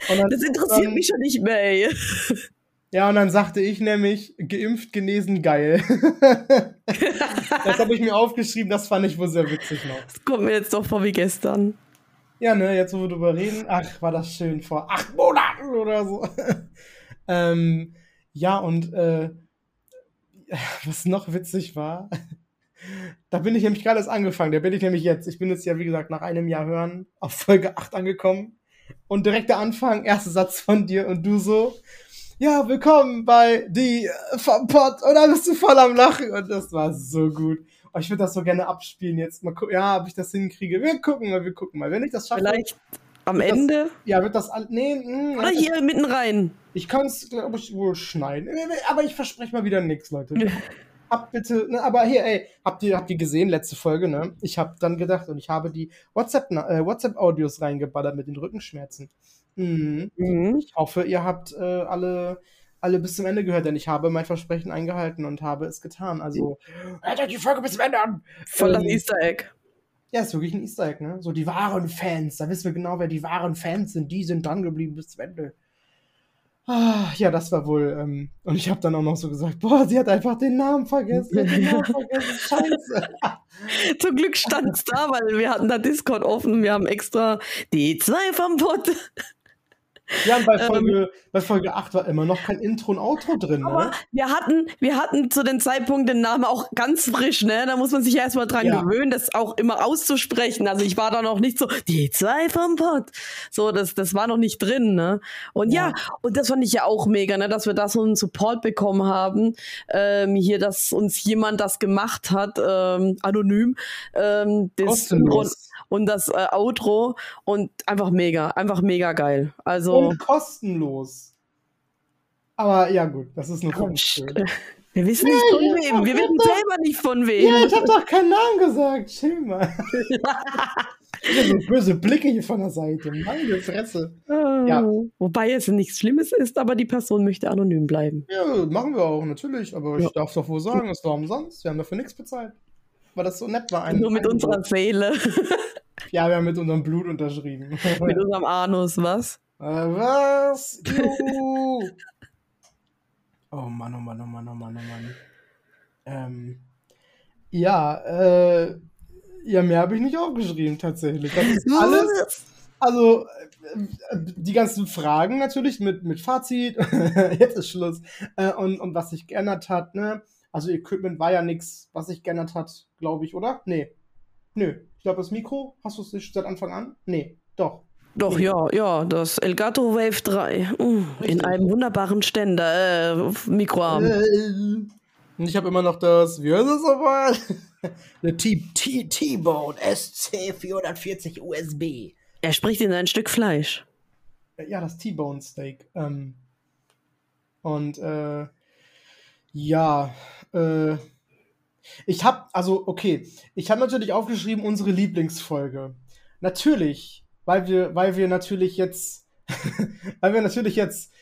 Und dann, Das interessiert dann, mich schon nicht mehr, ey. Ja, und dann sagte ich nämlich, geimpft, genesen, geil. das habe ich mir aufgeschrieben, das fand ich wohl sehr witzig noch. Das kommt mir jetzt doch vor wie gestern. Ja, ne, jetzt wo wir drüber reden, ach, war das schön vor acht Monaten oder so. ähm, ja, und äh, was noch witzig war, da bin ich nämlich gerade erst angefangen, da bin ich nämlich jetzt. Ich bin jetzt ja, wie gesagt, nach einem Jahr hören auf Folge 8 angekommen. Und direkt der Anfang, erster Satz von dir und du so, ja, willkommen bei die äh, vom Pod. Und dann bist du voll am Lachen und das war so gut. Oh, ich würde das so gerne abspielen jetzt. Mal gucken, ja, ob ich das hinkriege. Wir gucken mal, wir gucken mal. Wenn ich das schaffe, Vielleicht am Das- Ende ja, wird das. Nee, mh, oder ja, hier mitten rein. Ich kann es, glaube ich, wohl schneiden. Äh, Aber ich verspreche mal wieder nichts, Leute. Habt bitte, ne, aber hier, ey, habt ihr, habt ihr gesehen, letzte Folge, ne? Ich habe dann gedacht und ich habe die WhatsApp, äh, WhatsApp-Audios reingeballert mit den Rückenschmerzen. Mhm. Mhm. Ich hoffe, ihr habt äh, alle, alle bis zum Ende gehört, denn ich habe mein Versprechen eingehalten und habe es getan. Also, hört euch die Folge bis zum Ende an! Voll das Ähm, Easter Egg. Ja, ist wirklich ein Easter Egg, ne? So die wahren Fans, da wissen wir genau, wer die wahren Fans sind. Die sind dran geblieben bis zum Ende. Ah, ja, das war wohl. Ähm, und ich habe dann auch noch so gesagt, boah, sie hat einfach den Namen vergessen. Den Namen vergessen. Scheiße. Zum Glück stand's da, weil wir hatten da Discord offen. Wir haben extra die zwei vom Pott. Ja, und bei Ähm. Folge, bei Folge 8 war immer noch kein Intro und Outro drin, ne? wir hatten, wir hatten zu dem Zeitpunkt den Namen auch ganz frisch, ne? Da muss man sich erstmal dran Ja. gewöhnen, das auch immer auszusprechen. Also ich war da noch nicht so, die zwei vom Pott. So, das, das war noch nicht drin, ne? Und ja. Ja. und das fand ich ja auch mega, ne? Dass wir da so einen Support bekommen haben. Ähm, hier, dass uns jemand das gemacht hat, ähm, anonym. Ähm, das Kostenlos. und das äh, Outro und einfach mega, einfach mega geil. Also Und kostenlos. Aber ja, gut, das ist nur schön. wir wissen nicht von Ja, wem. Wir ja, wissen selber nicht von wem. Ja, ich hab doch keinen Namen gesagt. Chill mal. so böse Blicke hier von der Seite. Meine Fresse. Ja. Wobei es nichts Schlimmes ist, aber die Person möchte anonym bleiben. Ja, machen wir auch, natürlich. Aber ja. ich darf doch wohl sagen, es war umsonst. Wir haben dafür nichts bezahlt. Weil das so nett war. Ein, Nur mit unserer Seele. ja, wir haben mit unserem Blut unterschrieben. mit unserem Anus, was? Äh, was? Juhu. oh Mann, oh Mann, oh Mann, oh Mann, oh Mann. Ähm, ja, äh, ja, mehr habe ich nicht aufgeschrieben, tatsächlich. Das ist alles. Also, äh, die ganzen Fragen natürlich mit, mit Fazit. Jetzt ist Schluss. Äh, und, und was sich geändert hat, ne? Also, Equipment war ja nichts, was sich geändert hat, glaube ich, oder? Nee. Nö. Ich glaube, das Mikro, hast du es nicht seit Anfang an? Nee, doch. Doch, ja, ja, das Elgato Wave 3. Uh, in einem wunderbaren Ständer, äh, Mikroarm. Äh, und ich habe immer noch das, wie heißt das nochmal? Eine T-Bone SC440 USB. Er spricht in ein Stück Fleisch. Ja, das T-Bone Steak. Ähm, und äh, ja, äh, ich habe, also okay, ich habe natürlich aufgeschrieben unsere Lieblingsfolge. Natürlich, weil wir, weil wir natürlich jetzt, weil wir natürlich jetzt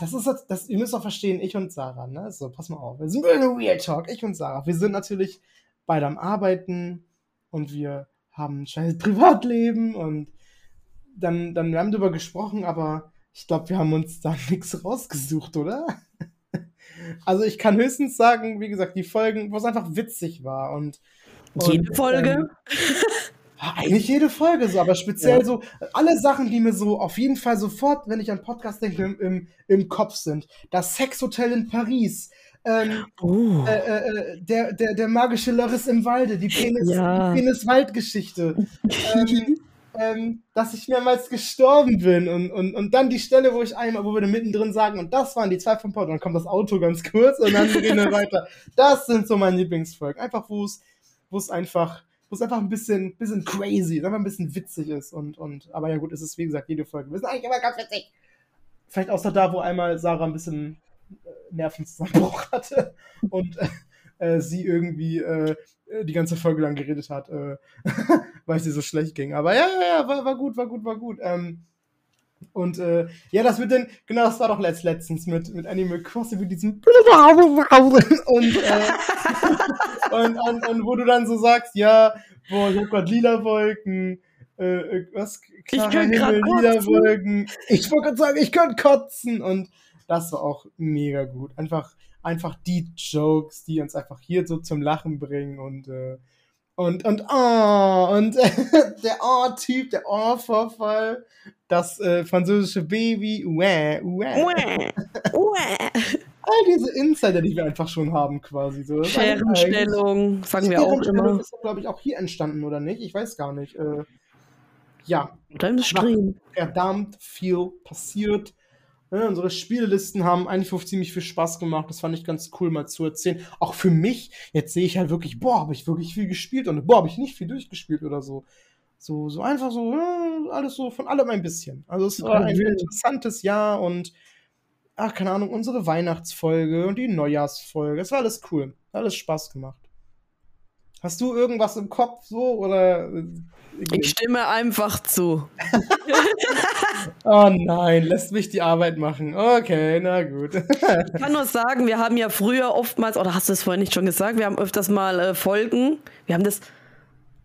das ist das, ihr müsst auch verstehen, ich und Sarah, ne? So, pass mal auf. Wir sind in Real Talk, ich und Sarah. Wir sind natürlich beide am Arbeiten und wir haben ein scheiß Privatleben und dann, dann, wir haben darüber gesprochen, aber ich glaube, wir haben uns da nichts rausgesucht, oder? Also ich kann höchstens sagen, wie gesagt, die Folgen, wo es einfach witzig war und. Jede und, Folge? Ähm, eigentlich jede Folge so, aber speziell ja. so alle Sachen, die mir so auf jeden Fall sofort, wenn ich an Podcast denke, im, im, im Kopf sind. Das Sexhotel in Paris, ähm, oh. äh, äh, der, der, der magische Loris im Walde, die Penis, ja. Penis Waldgeschichte. ähm, ähm, dass ich mehrmals gestorben bin und, und, und dann die Stelle, wo ich einmal, wo wir mittendrin sagen, und das waren die zwei von Pod, und dann kommt das Auto ganz kurz und dann gehen wir weiter. Das sind so meine Lieblingsfolgen. Einfach, wo es, wo es einfach wo es einfach ein bisschen, bisschen crazy, einfach ein bisschen witzig ist. Und, und, aber ja gut, es ist wie gesagt jede Folge. Wir sind eigentlich immer ganz witzig. Vielleicht außer da, wo einmal Sarah ein bisschen äh, Nervenzusammenbruch hatte und äh, äh, sie irgendwie äh, die ganze Folge lang geredet hat, äh, weil ihr so schlecht ging. Aber ja, ja, ja, war, war gut, war gut, war gut. Ähm, und äh, ja, das mit den, genau, das war doch letzt, letztens mit, mit Animal Crossing, mit diesem und, äh, und, und, und wo du dann so sagst, ja, boah, ich hab grad lila Wolken, äh, äh was, klarer Himmel, lila Wolken. Ich wollte gerade sagen, ich könnte kotzen. Und das war auch mega gut. Einfach, einfach die Jokes, die uns einfach hier so zum Lachen bringen und äh, und, und, oh, und der Oh-Typ, der Oh-Vorfall, das äh, französische Baby, uäh, uäh. Uäh, uäh. All diese Insider, die wir einfach schon haben, quasi. So. Scherenstellung, sagen wir auch immer. Ist, glaube ich, auch hier entstanden, oder nicht? Ich weiß gar nicht. Äh, ja. Oder im Stream. Verdammt viel passiert. Ja, unsere Spielelisten haben eigentlich auch ziemlich viel Spaß gemacht. Das fand ich ganz cool mal zu erzählen. Auch für mich, jetzt sehe ich halt wirklich, boah, habe ich wirklich viel gespielt und boah, habe ich nicht viel durchgespielt oder so. So, so einfach so, alles so von allem ein bisschen. Also es war ein interessantes Jahr und ach, keine Ahnung, unsere Weihnachtsfolge und die Neujahrsfolge. Es war alles cool. Alles Spaß gemacht. Hast du irgendwas im Kopf so oder? Äh, ich stimme einfach zu. oh nein, lässt mich die Arbeit machen. Okay, na gut. ich kann nur sagen, wir haben ja früher oftmals, oder hast du es vorhin nicht schon gesagt, wir haben öfters mal äh, Folgen, wir haben das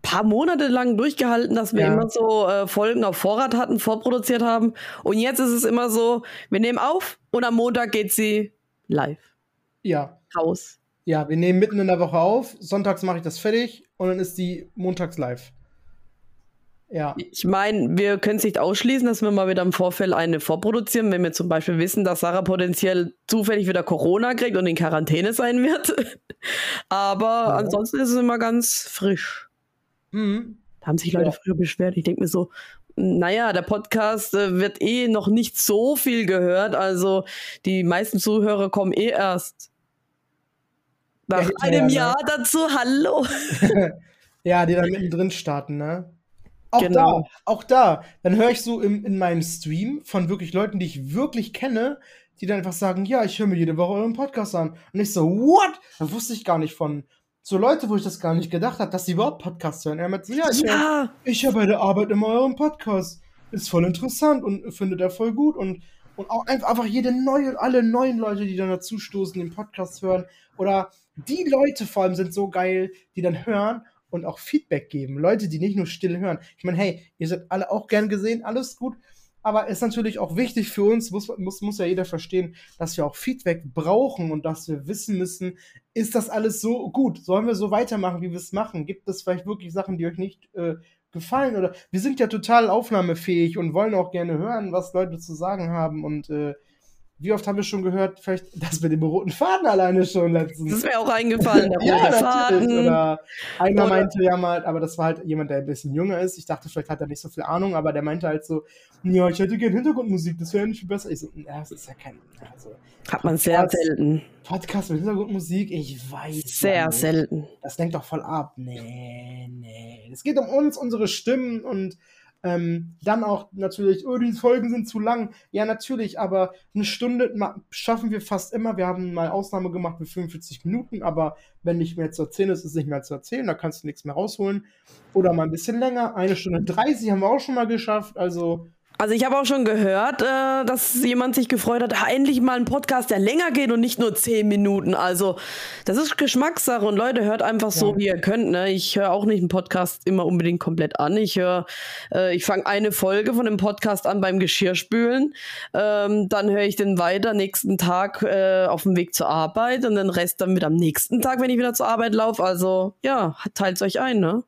paar Monate lang durchgehalten, dass wir ja. immer so äh, Folgen auf Vorrat hatten, vorproduziert haben. Und jetzt ist es immer so, wir nehmen auf und am Montag geht sie live. Ja. Raus. Ja, wir nehmen mitten in der Woche auf, sonntags mache ich das fertig und dann ist die montags live. Ja. Ich meine, wir können es nicht ausschließen, dass wir mal wieder im Vorfeld eine vorproduzieren, wenn wir zum Beispiel wissen, dass Sarah potenziell zufällig wieder Corona kriegt und in Quarantäne sein wird. Aber ja. ansonsten ist es immer ganz frisch. Mhm. Da haben sich Leute ja. früher beschwert. Ich denke mir so, naja, der Podcast äh, wird eh noch nicht so viel gehört. Also die meisten Zuhörer kommen eh erst nach ja, einem Jahr ne? dazu, hallo. ja, die dann mittendrin starten, ne? Auch genau. da, auch da. Dann höre ich so im, in meinem Stream von wirklich Leuten, die ich wirklich kenne, die dann einfach sagen, ja, ich höre mir jede Woche euren Podcast an. Und ich so, what? Da wusste ich gar nicht von so Leute, wo ich das gar nicht gedacht habe, dass sie überhaupt Podcasts hören. Er meinte ja, ich, Ja, ich höre bei der Arbeit immer euren Podcast. Ist voll interessant und findet er voll gut und, und auch einfach, einfach jede neue, alle neuen Leute, die dann dazu stoßen, den Podcast hören. Oder die Leute vor allem sind so geil, die dann hören und auch Feedback geben. Leute, die nicht nur still hören. Ich meine, hey, ihr seid alle auch gern gesehen, alles gut. Aber ist natürlich auch wichtig für uns, muss, muss, muss ja jeder verstehen, dass wir auch Feedback brauchen und dass wir wissen müssen, ist das alles so gut? Sollen wir so weitermachen, wie wir es machen? Gibt es vielleicht wirklich Sachen, die euch nicht äh, gefallen? Oder wir sind ja total aufnahmefähig und wollen auch gerne hören, was Leute zu sagen haben. Und äh, wie oft haben wir schon gehört, vielleicht das mit dem roten Faden alleine schon letztens. das wäre auch eingefallen, der rote Ja. Faden. Oder einer Oder- meinte ja mal, aber das war halt jemand, der ein bisschen jünger ist. Ich dachte, vielleicht hat er nicht so viel Ahnung, aber der meinte halt so, ja, ich hätte gerne Hintergrundmusik, das wäre nicht viel besser. Ich so, ja, das ist ja kein, also, Hat man sehr Podcast- selten. Podcast mit Hintergrundmusik, ich weiß. Sehr ja selten. Das lenkt doch voll ab. Nee, nee. Es geht um uns, unsere Stimmen und ähm, dann auch natürlich, oh, die Folgen sind zu lang. Ja, natürlich, aber eine Stunde schaffen wir fast immer. Wir haben mal Ausnahme gemacht mit 45 Minuten, aber wenn nicht mehr zu erzählen ist, ist nicht mehr zu erzählen. Da kannst du nichts mehr rausholen. Oder mal ein bisschen länger. Eine Stunde 30 haben wir auch schon mal geschafft. Also, Also ich habe auch schon gehört, äh, dass jemand sich gefreut hat, ah, endlich mal ein Podcast, der länger geht und nicht nur zehn Minuten. Also das ist Geschmackssache und Leute, hört einfach so, Ja. wie ihr könnt. Ne? Ich höre auch nicht einen Podcast immer unbedingt komplett an. Ich höre, äh, ich fange eine Folge von dem Podcast an beim Geschirrspülen, ähm, dann höre ich den weiter nächsten Tag äh, auf dem Weg zur Arbeit und den Rest dann wieder am nächsten Tag, wenn ich wieder zur Arbeit laufe. Also ja, teilt euch ein, ne?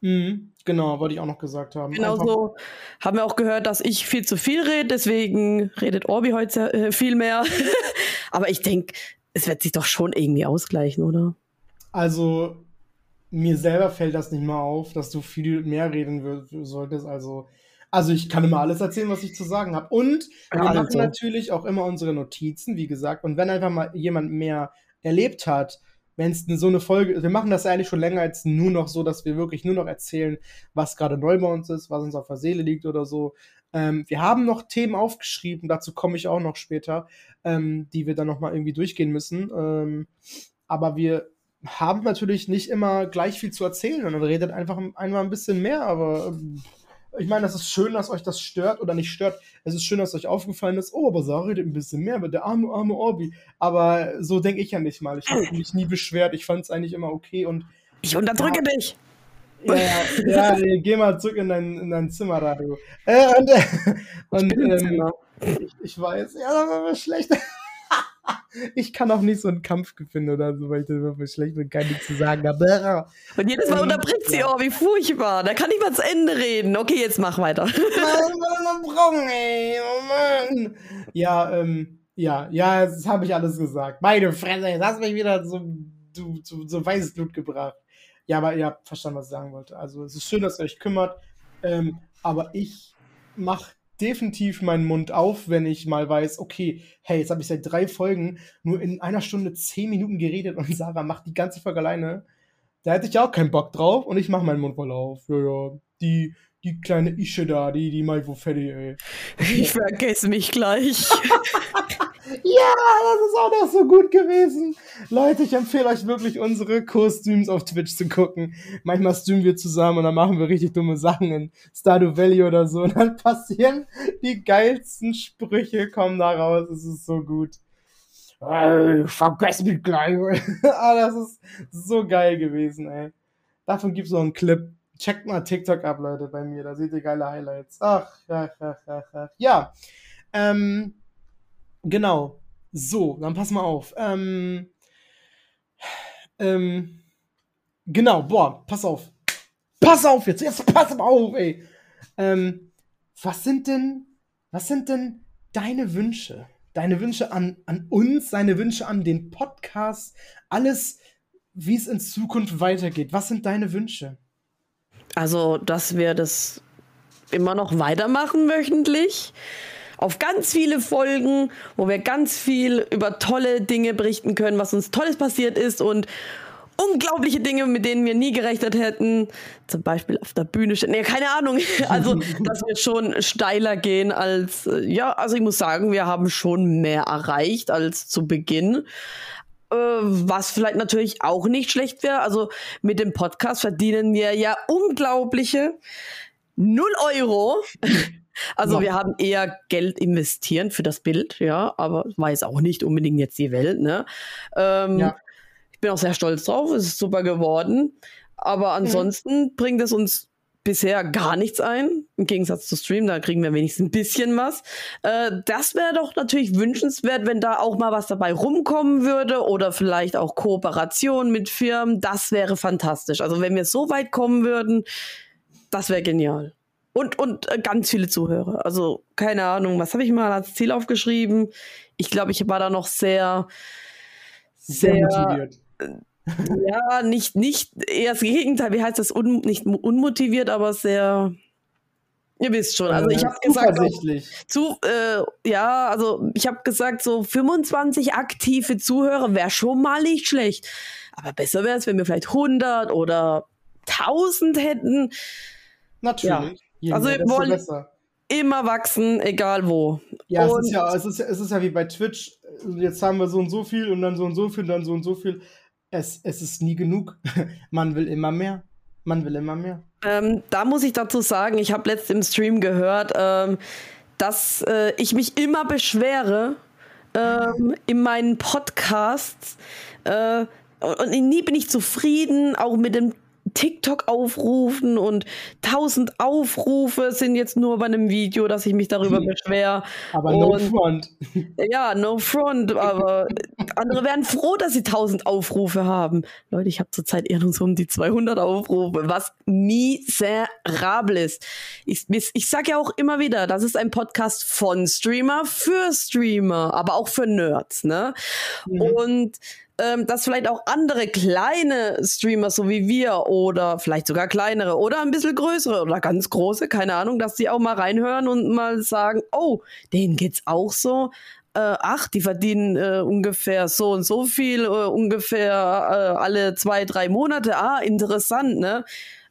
mhm, genau, wollte ich auch noch gesagt haben. Einfach- Genauso haben wir auch gehört, dass ich viel zu viel rede, deswegen redet Orbi heute äh, viel mehr. Aber ich denke, es wird sich doch schon irgendwie ausgleichen, oder? Also, mir selber fällt das nicht mal auf, dass du viel mehr reden solltest. Also, also ich kann immer alles erzählen, was ich zu sagen habe. Und wir Ja, machen also. natürlich auch immer unsere Notizen, wie gesagt. Und wenn einfach mal jemand mehr erlebt hat, wenn es so eine Folge, wir machen das eigentlich schon länger als nur noch so, dass wir wirklich nur noch erzählen, was gerade neu bei uns ist, was uns auf der Seele liegt oder so. Ähm, wir haben noch Themen aufgeschrieben, dazu komme ich auch noch später, ähm, die wir dann nochmal irgendwie durchgehen müssen. Ähm, aber wir haben natürlich nicht immer gleich viel zu erzählen und dann redet einfach einmal ein bisschen mehr, aber ähm, ich meine, das ist schön, dass euch das stört oder nicht stört. Es ist schön, dass euch aufgefallen ist, oh, aber Sarah redet ein bisschen mehr, aber der arme, arme Orbi. Aber so denke ich ja nicht mal. Ich habe mich nie beschwert. Ich fand es eigentlich immer okay und Ich unterdrücke dich. ja, ja, ja, geh mal zurück in dein, in dein Zimmer du. Äh, und äh, und im ähm, ich, ich weiß, ja, das war schlecht. Ich kann auch nicht so einen Kampf gewinnen oder so, weil ich das wirklich schlecht bin, kann nichts zu sagen habe. Und jedes Mal unterbricht sie, oh, wie furchtbar. Da kann ich mal zu Ende reden. Okay, jetzt mach weiter. Oh Mann. Ja, ähm, ja, ja, das habe ich alles gesagt. Meine Fresse, jetzt hast du mich wieder so, zu, zu, so weißes Blut gebracht. Ja, aber ihr habt verstanden, was ich sagen wollte. Also es ist schön, dass ihr euch kümmert, ähm, aber ich mache definitiv meinen Mund auf, wenn ich mal weiß, okay, hey, jetzt habe ich seit drei Folgen nur in einer Stunde zehn Minuten geredet und Sarah macht die ganze Folge alleine. Da hätte ich ja auch keinen Bock drauf und ich mache meinen Mund voll auf. Ja, ja, die, die kleine Ische da, die, die Maivo Fetty, ey. Ich vergesse mich gleich. Ja, das ist auch noch so gut gewesen. Leute, ich empfehle euch wirklich, unsere Co-Streams auf Twitch zu gucken. Manchmal streamen wir zusammen und dann machen wir richtig dumme Sachen in Stardew Valley oder so. Und dann passieren die geilsten Sprüche, kommen da raus. Es ist so gut. Ey, vergess mich gleich. ah, das ist so geil gewesen, ey. Davon gibt's noch einen Clip. Checkt mal TikTok ab, Leute, bei mir. Da seht ihr geile Highlights. Ach, ach, ach, ach, ach. Ja. Ähm, Genau. So, dann pass mal auf. Ähm, ähm, genau, boah, pass auf. Pass auf jetzt, jetzt pass mal auf, ey. Ähm, was sind denn, was sind denn deine Wünsche? Deine Wünsche an, an uns, deine Wünsche an den Podcast, alles, wie es in Zukunft weitergeht. Was sind deine Wünsche? Also, dass wir das immer noch weitermachen wöchentlich. Auf ganz viele Folgen, wo wir ganz viel über tolle Dinge berichten können, was uns Tolles passiert ist und unglaubliche Dinge, mit denen wir nie gerechnet hätten. Zum Beispiel auf der Bühne stehen. Nee, keine Ahnung. Also, dass wir schon steiler gehen als, äh, ja, also ich muss sagen, wir haben schon mehr erreicht als zu Beginn. Äh, was vielleicht natürlich auch nicht schlecht wäre. Also mit dem Podcast verdienen wir ja unglaubliche 0 Euro. Also ja. wir haben eher Geld investieren für das Bild, ja, aber weiß auch nicht unbedingt jetzt die Welt, ne? Ähm, ja. Ich bin auch sehr stolz drauf, es ist super geworden. Aber ansonsten mhm. bringt es uns bisher gar nichts ein, im Gegensatz zu Stream, da kriegen wir wenigstens ein bisschen was. Äh, das wäre doch natürlich wünschenswert, wenn da auch mal was dabei rumkommen würde oder vielleicht auch Kooperation mit Firmen. Das wäre fantastisch. Also wenn wir so weit kommen würden, das wäre genial. Und, und äh, ganz viele Zuhörer. Also keine Ahnung, was habe ich mal als Ziel aufgeschrieben? Ich glaube, ich war da noch sehr, sehr, sehr motiviert ja, nicht, nicht, eher das Gegenteil. Wie heißt das? Un, nicht unmotiviert, aber sehr. Ihr wisst schon. Also ich äh, habe gesagt, zu, äh, ja, also ich habe gesagt, so 25 aktive Zuhörer wäre schon mal nicht schlecht. Aber besser wäre es, wenn wir vielleicht 100 oder 1000 hätten. Natürlich. Ja. Also wir wollen immer wachsen, egal wo. Ja, es ist ja, es ist, es ist ja wie bei Twitch. Jetzt haben wir so und so viel und dann so und so viel und dann so und so viel es, es ist nie genug. Man will immer mehr. Man will immer mehr. Ähm, da muss ich dazu sagen, ich habe letzt im Stream gehört, ähm, dass äh, ich mich immer beschwere ähm, in meinen Podcasts. Äh, und nie bin ich zufrieden, auch mit dem TikTok aufrufen und tausend Aufrufe sind jetzt nur bei einem Video, dass ich mich darüber beschwere. Aber no front. Ja, no front. Aber andere wären froh, dass sie tausend Aufrufe haben. Leute, ich habe zurzeit eher nur so um die 200 Aufrufe, was miserabel ist. Ich, ich sage ja auch immer wieder, das ist ein Podcast von Streamer für Streamer, aber auch für Nerds. Ne? Mhm. Und ähm, dass vielleicht auch andere kleine Streamer, so wie wir, oder vielleicht sogar kleinere oder ein bisschen größere oder ganz große, keine Ahnung, dass die auch mal reinhören und mal sagen, oh, denen geht's auch so. Äh, ach, die verdienen äh, ungefähr so und so viel, äh, ungefähr äh, alle zwei, drei Monate. Ah, interessant, ne?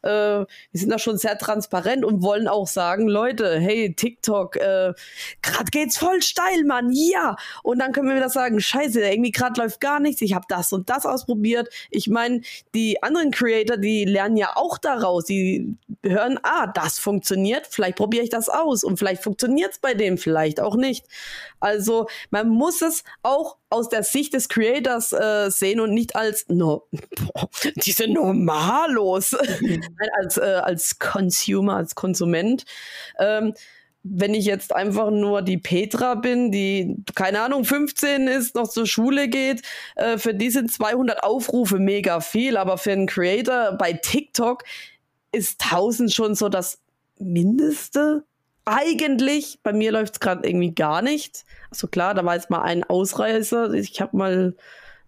Äh, wir sind da schon sehr transparent und wollen auch sagen, Leute, hey, TikTok, äh, gerade geht's voll steil, Mann, ja. Und dann können wir wieder sagen, scheiße, irgendwie gerade läuft gar nichts, ich habe das und das ausprobiert. Ich meine, die anderen Creator, die lernen ja auch daraus, die hören, ah, das funktioniert, vielleicht probiere ich das aus und vielleicht funktioniert's bei dem, vielleicht auch nicht. Also man muss es auch aus der Sicht des Creators äh, sehen und nicht als no, boah, diese normalos, als, äh, als Consumer, als Konsument. Ähm, wenn ich jetzt einfach nur die Petra bin, die, keine Ahnung, 15 ist, noch zur Schule geht, äh, für die sind 200 Aufrufe mega viel, aber für einen Creator bei TikTok ist 1000 schon so das Mindeste. Eigentlich, bei mir läuft es gerade irgendwie gar nicht. Also klar, da war jetzt mal ein Ausreißer. Ich habe mal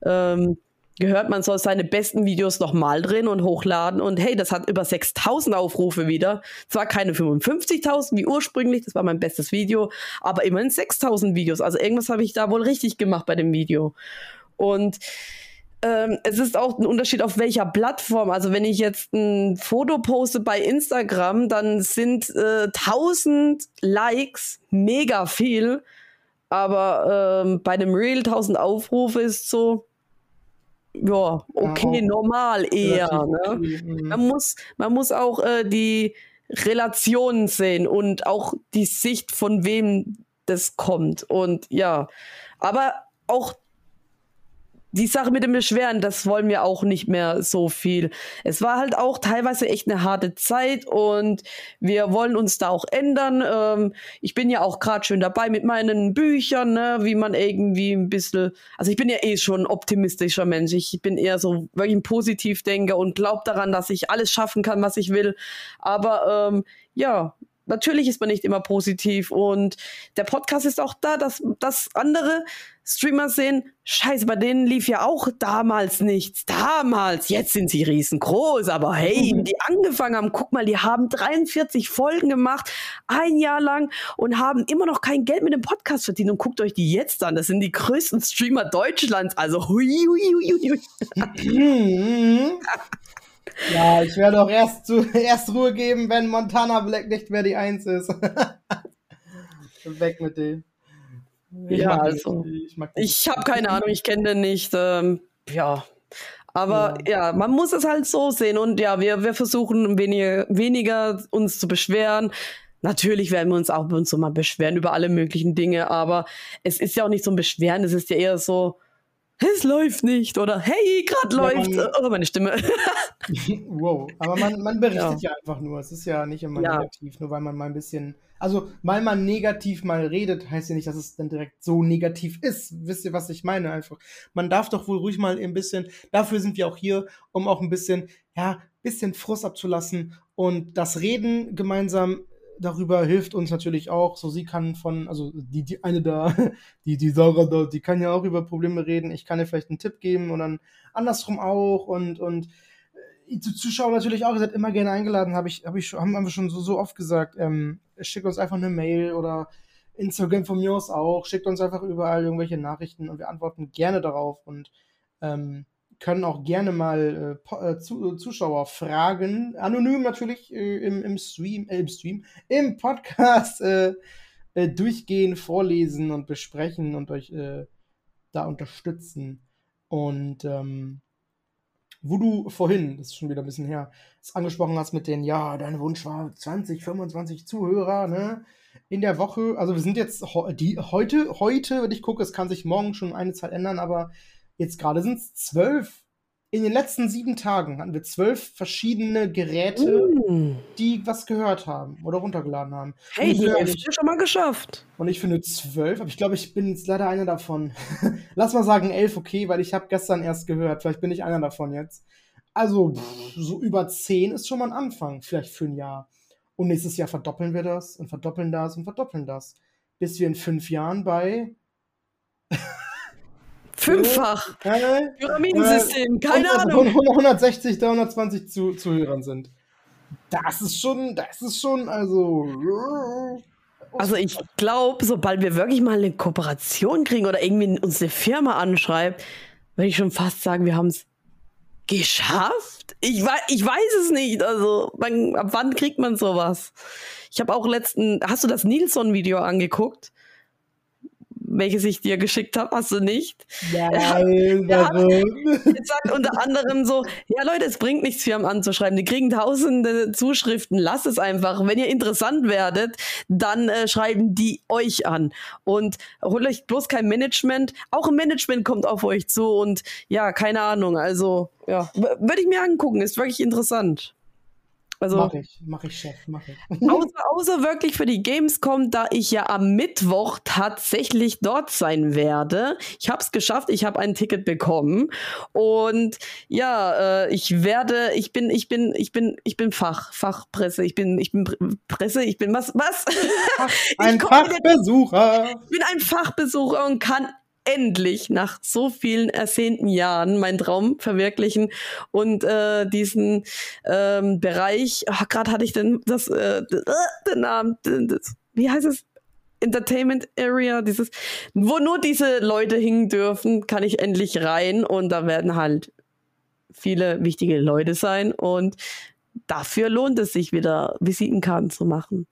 ähm, gehört, man soll seine besten Videos nochmal drehen und hochladen. Und hey, das hat über 6000 Aufrufe wieder. Zwar keine 55.000 wie ursprünglich, das war mein bestes Video, aber immerhin 6000 Videos. Also irgendwas habe ich da wohl richtig gemacht bei dem Video. Und ähm, es ist auch ein Unterschied auf welcher Plattform. Also wenn ich jetzt ein Foto poste bei Instagram, dann sind äh, 1000 Likes mega viel. Aber ähm, bei dem Reel 1000 Aufrufe ist so, ja, okay, ja, normal eher. Ne? Mhm. Man, muss, man muss auch äh, die Relationen sehen und auch die Sicht, von wem das kommt. Und ja, aber auch die Sache mit dem Beschweren, das wollen wir auch nicht mehr so viel. Es war halt auch teilweise echt eine harte Zeit und wir wollen uns da auch ändern. Ähm, ich bin ja auch gerade schön dabei mit meinen Büchern, ne, wie man irgendwie ein bisschen, also ich bin ja eh schon ein optimistischer Mensch. Ich bin eher so wirklich ein Positivdenker und glaube daran, dass ich alles schaffen kann, was ich will. Aber ähm, ja, natürlich ist man nicht immer positiv und der Podcast ist auch da, dass, dass andere Streamer sehen, scheiße, bei denen lief ja auch damals nichts. Damals, jetzt sind sie riesengroß, aber hey, wie die angefangen haben, guck mal, die haben 43 Folgen gemacht, ein Jahr lang und haben immer noch kein Geld mit dem Podcast verdient und guckt euch die jetzt an. Das sind die größten Streamer Deutschlands, also hui, hui, hui, hui. Ja, ich werde auch erst, zu, erst Ruhe geben, wenn Montana Black nicht mehr die Eins ist. Weg mit dem. Ich ja, also, ich, ich habe keine Ahnung, ich kenne den nicht. Ähm, ja, aber ja. ja. man muss es halt so sehen. Und ja, wir, wir versuchen weniger, weniger uns zu beschweren. Natürlich werden wir uns auch bei uns so mal beschweren über alle möglichen Dinge, aber es ist ja auch nicht so ein Beschweren, es ist ja eher so, es läuft nicht oder hey, gerade ja, läuft. Man, oh, meine Stimme. wow, aber man, man berichtet ja. ja. einfach nur. Es ist ja nicht immer ja. negativ, nur weil man mal ein bisschen. Also, weil man negativ mal redet, heißt ja nicht, dass es dann direkt so negativ ist. Wisst ihr, was ich meine? Einfach. Man darf doch wohl ruhig mal ein bisschen. Dafür sind wir auch hier, um auch ein bisschen, ja, bisschen Frust abzulassen und das Reden gemeinsam darüber hilft uns natürlich auch. So, sie kann von, also die, die eine da, die, die Sarah da, die kann ja auch über Probleme reden. Ich kann ihr vielleicht einen Tipp geben und dann andersrum auch. Und, und äh, die Zuschauer natürlich auch, ihr seid immer gerne eingeladen, habe ich, habe ich schon, haben wir schon so, so oft gesagt. Ähm, schickt uns einfach eine Mail oder Instagram von mir aus auch. Schickt uns einfach überall irgendwelche Nachrichten und wir antworten gerne darauf. Und ähm, können auch gerne mal äh, äh, zu, äh, Zuschauer fragen, anonym natürlich äh, im, im, Stream, äh, im Stream, im Podcast äh, durchgehen, vorlesen und besprechen und euch da unterstützen. Und ähm, wo du vorhin, das ist schon wieder ein bisschen her, es angesprochen hast mit den, ja, dein Wunsch war 20, 25 Zuhörer, ne? In der Woche, also wir sind jetzt die, heute, heute, wenn ich gucke, es kann sich morgen schon eine Zahl ändern, aber Jetzt gerade sind es zwölf. In den letzten sieben Tagen hatten wir zwölf verschiedene Geräte, mm. die was gehört haben oder runtergeladen haben. Hey, die Hälfte schon mal geschafft. Und ich finde zwölf, aber ich glaube, ich bin jetzt leider einer davon. Lass mal sagen elf, okay, weil ich habe gestern erst gehört. Vielleicht bin ich einer davon jetzt. Also pff, so über zehn ist schon mal ein Anfang, vielleicht für ein Jahr. Und nächstes Jahr verdoppeln wir das und verdoppeln das und verdoppeln das. Bis wir in fünf Jahren bei Fünffach. Äh, Pyramidensystem, keine 100, Ahnung. 160, 320 zu, Zuhörern sind. Das ist schon, das ist schon, also. Also ich glaube, sobald wir wirklich mal eine Kooperation kriegen oder irgendwie uns eine Firma anschreibt, würde ich schon fast sagen, wir haben es geschafft. Ich weiß, ich weiß es nicht. Also, man, ab wann kriegt man sowas? Ich habe auch letzten, hast du das Nilsson-Video angeguckt? Welches ich dir geschickt habe, hast du nicht. Nein, ja, Jetzt sagt unter anderem so, ja Leute, es bringt nichts, Firmen anzuschreiben. Die kriegen tausende Zuschriften, lasst es einfach. Wenn ihr interessant werdet, dann äh, schreiben die euch an. Und holt euch bloß kein Management. Auch ein Management kommt auf euch zu und ja, keine Ahnung. Also, ja, würde ich mir angucken, ist wirklich interessant. Also, mach ich, mach ich, Chef, mach ich. Außer, außer wirklich für die Gamescom, da ich ja am Mittwoch tatsächlich dort sein werde. Ich habe es geschafft, ich habe ein Ticket bekommen und ja, äh, ich werde, ich bin, ich bin, ich bin, ich bin Fach, Fachpresse, ich bin, ich bin Presse, ich bin was, was? ein Fachbesucher. Ich bin ein Fachbesucher und kann endlich nach so vielen ersehnten Jahren meinen Traum verwirklichen und äh, diesen ähm, Bereich, oh, gerade hatte ich den, das, äh, den Namen, das, wie heißt es? Entertainment Area, dieses, wo nur diese Leute hingen dürfen, kann ich endlich rein und da werden halt viele wichtige Leute sein und dafür lohnt es sich wieder Visitenkarten zu machen.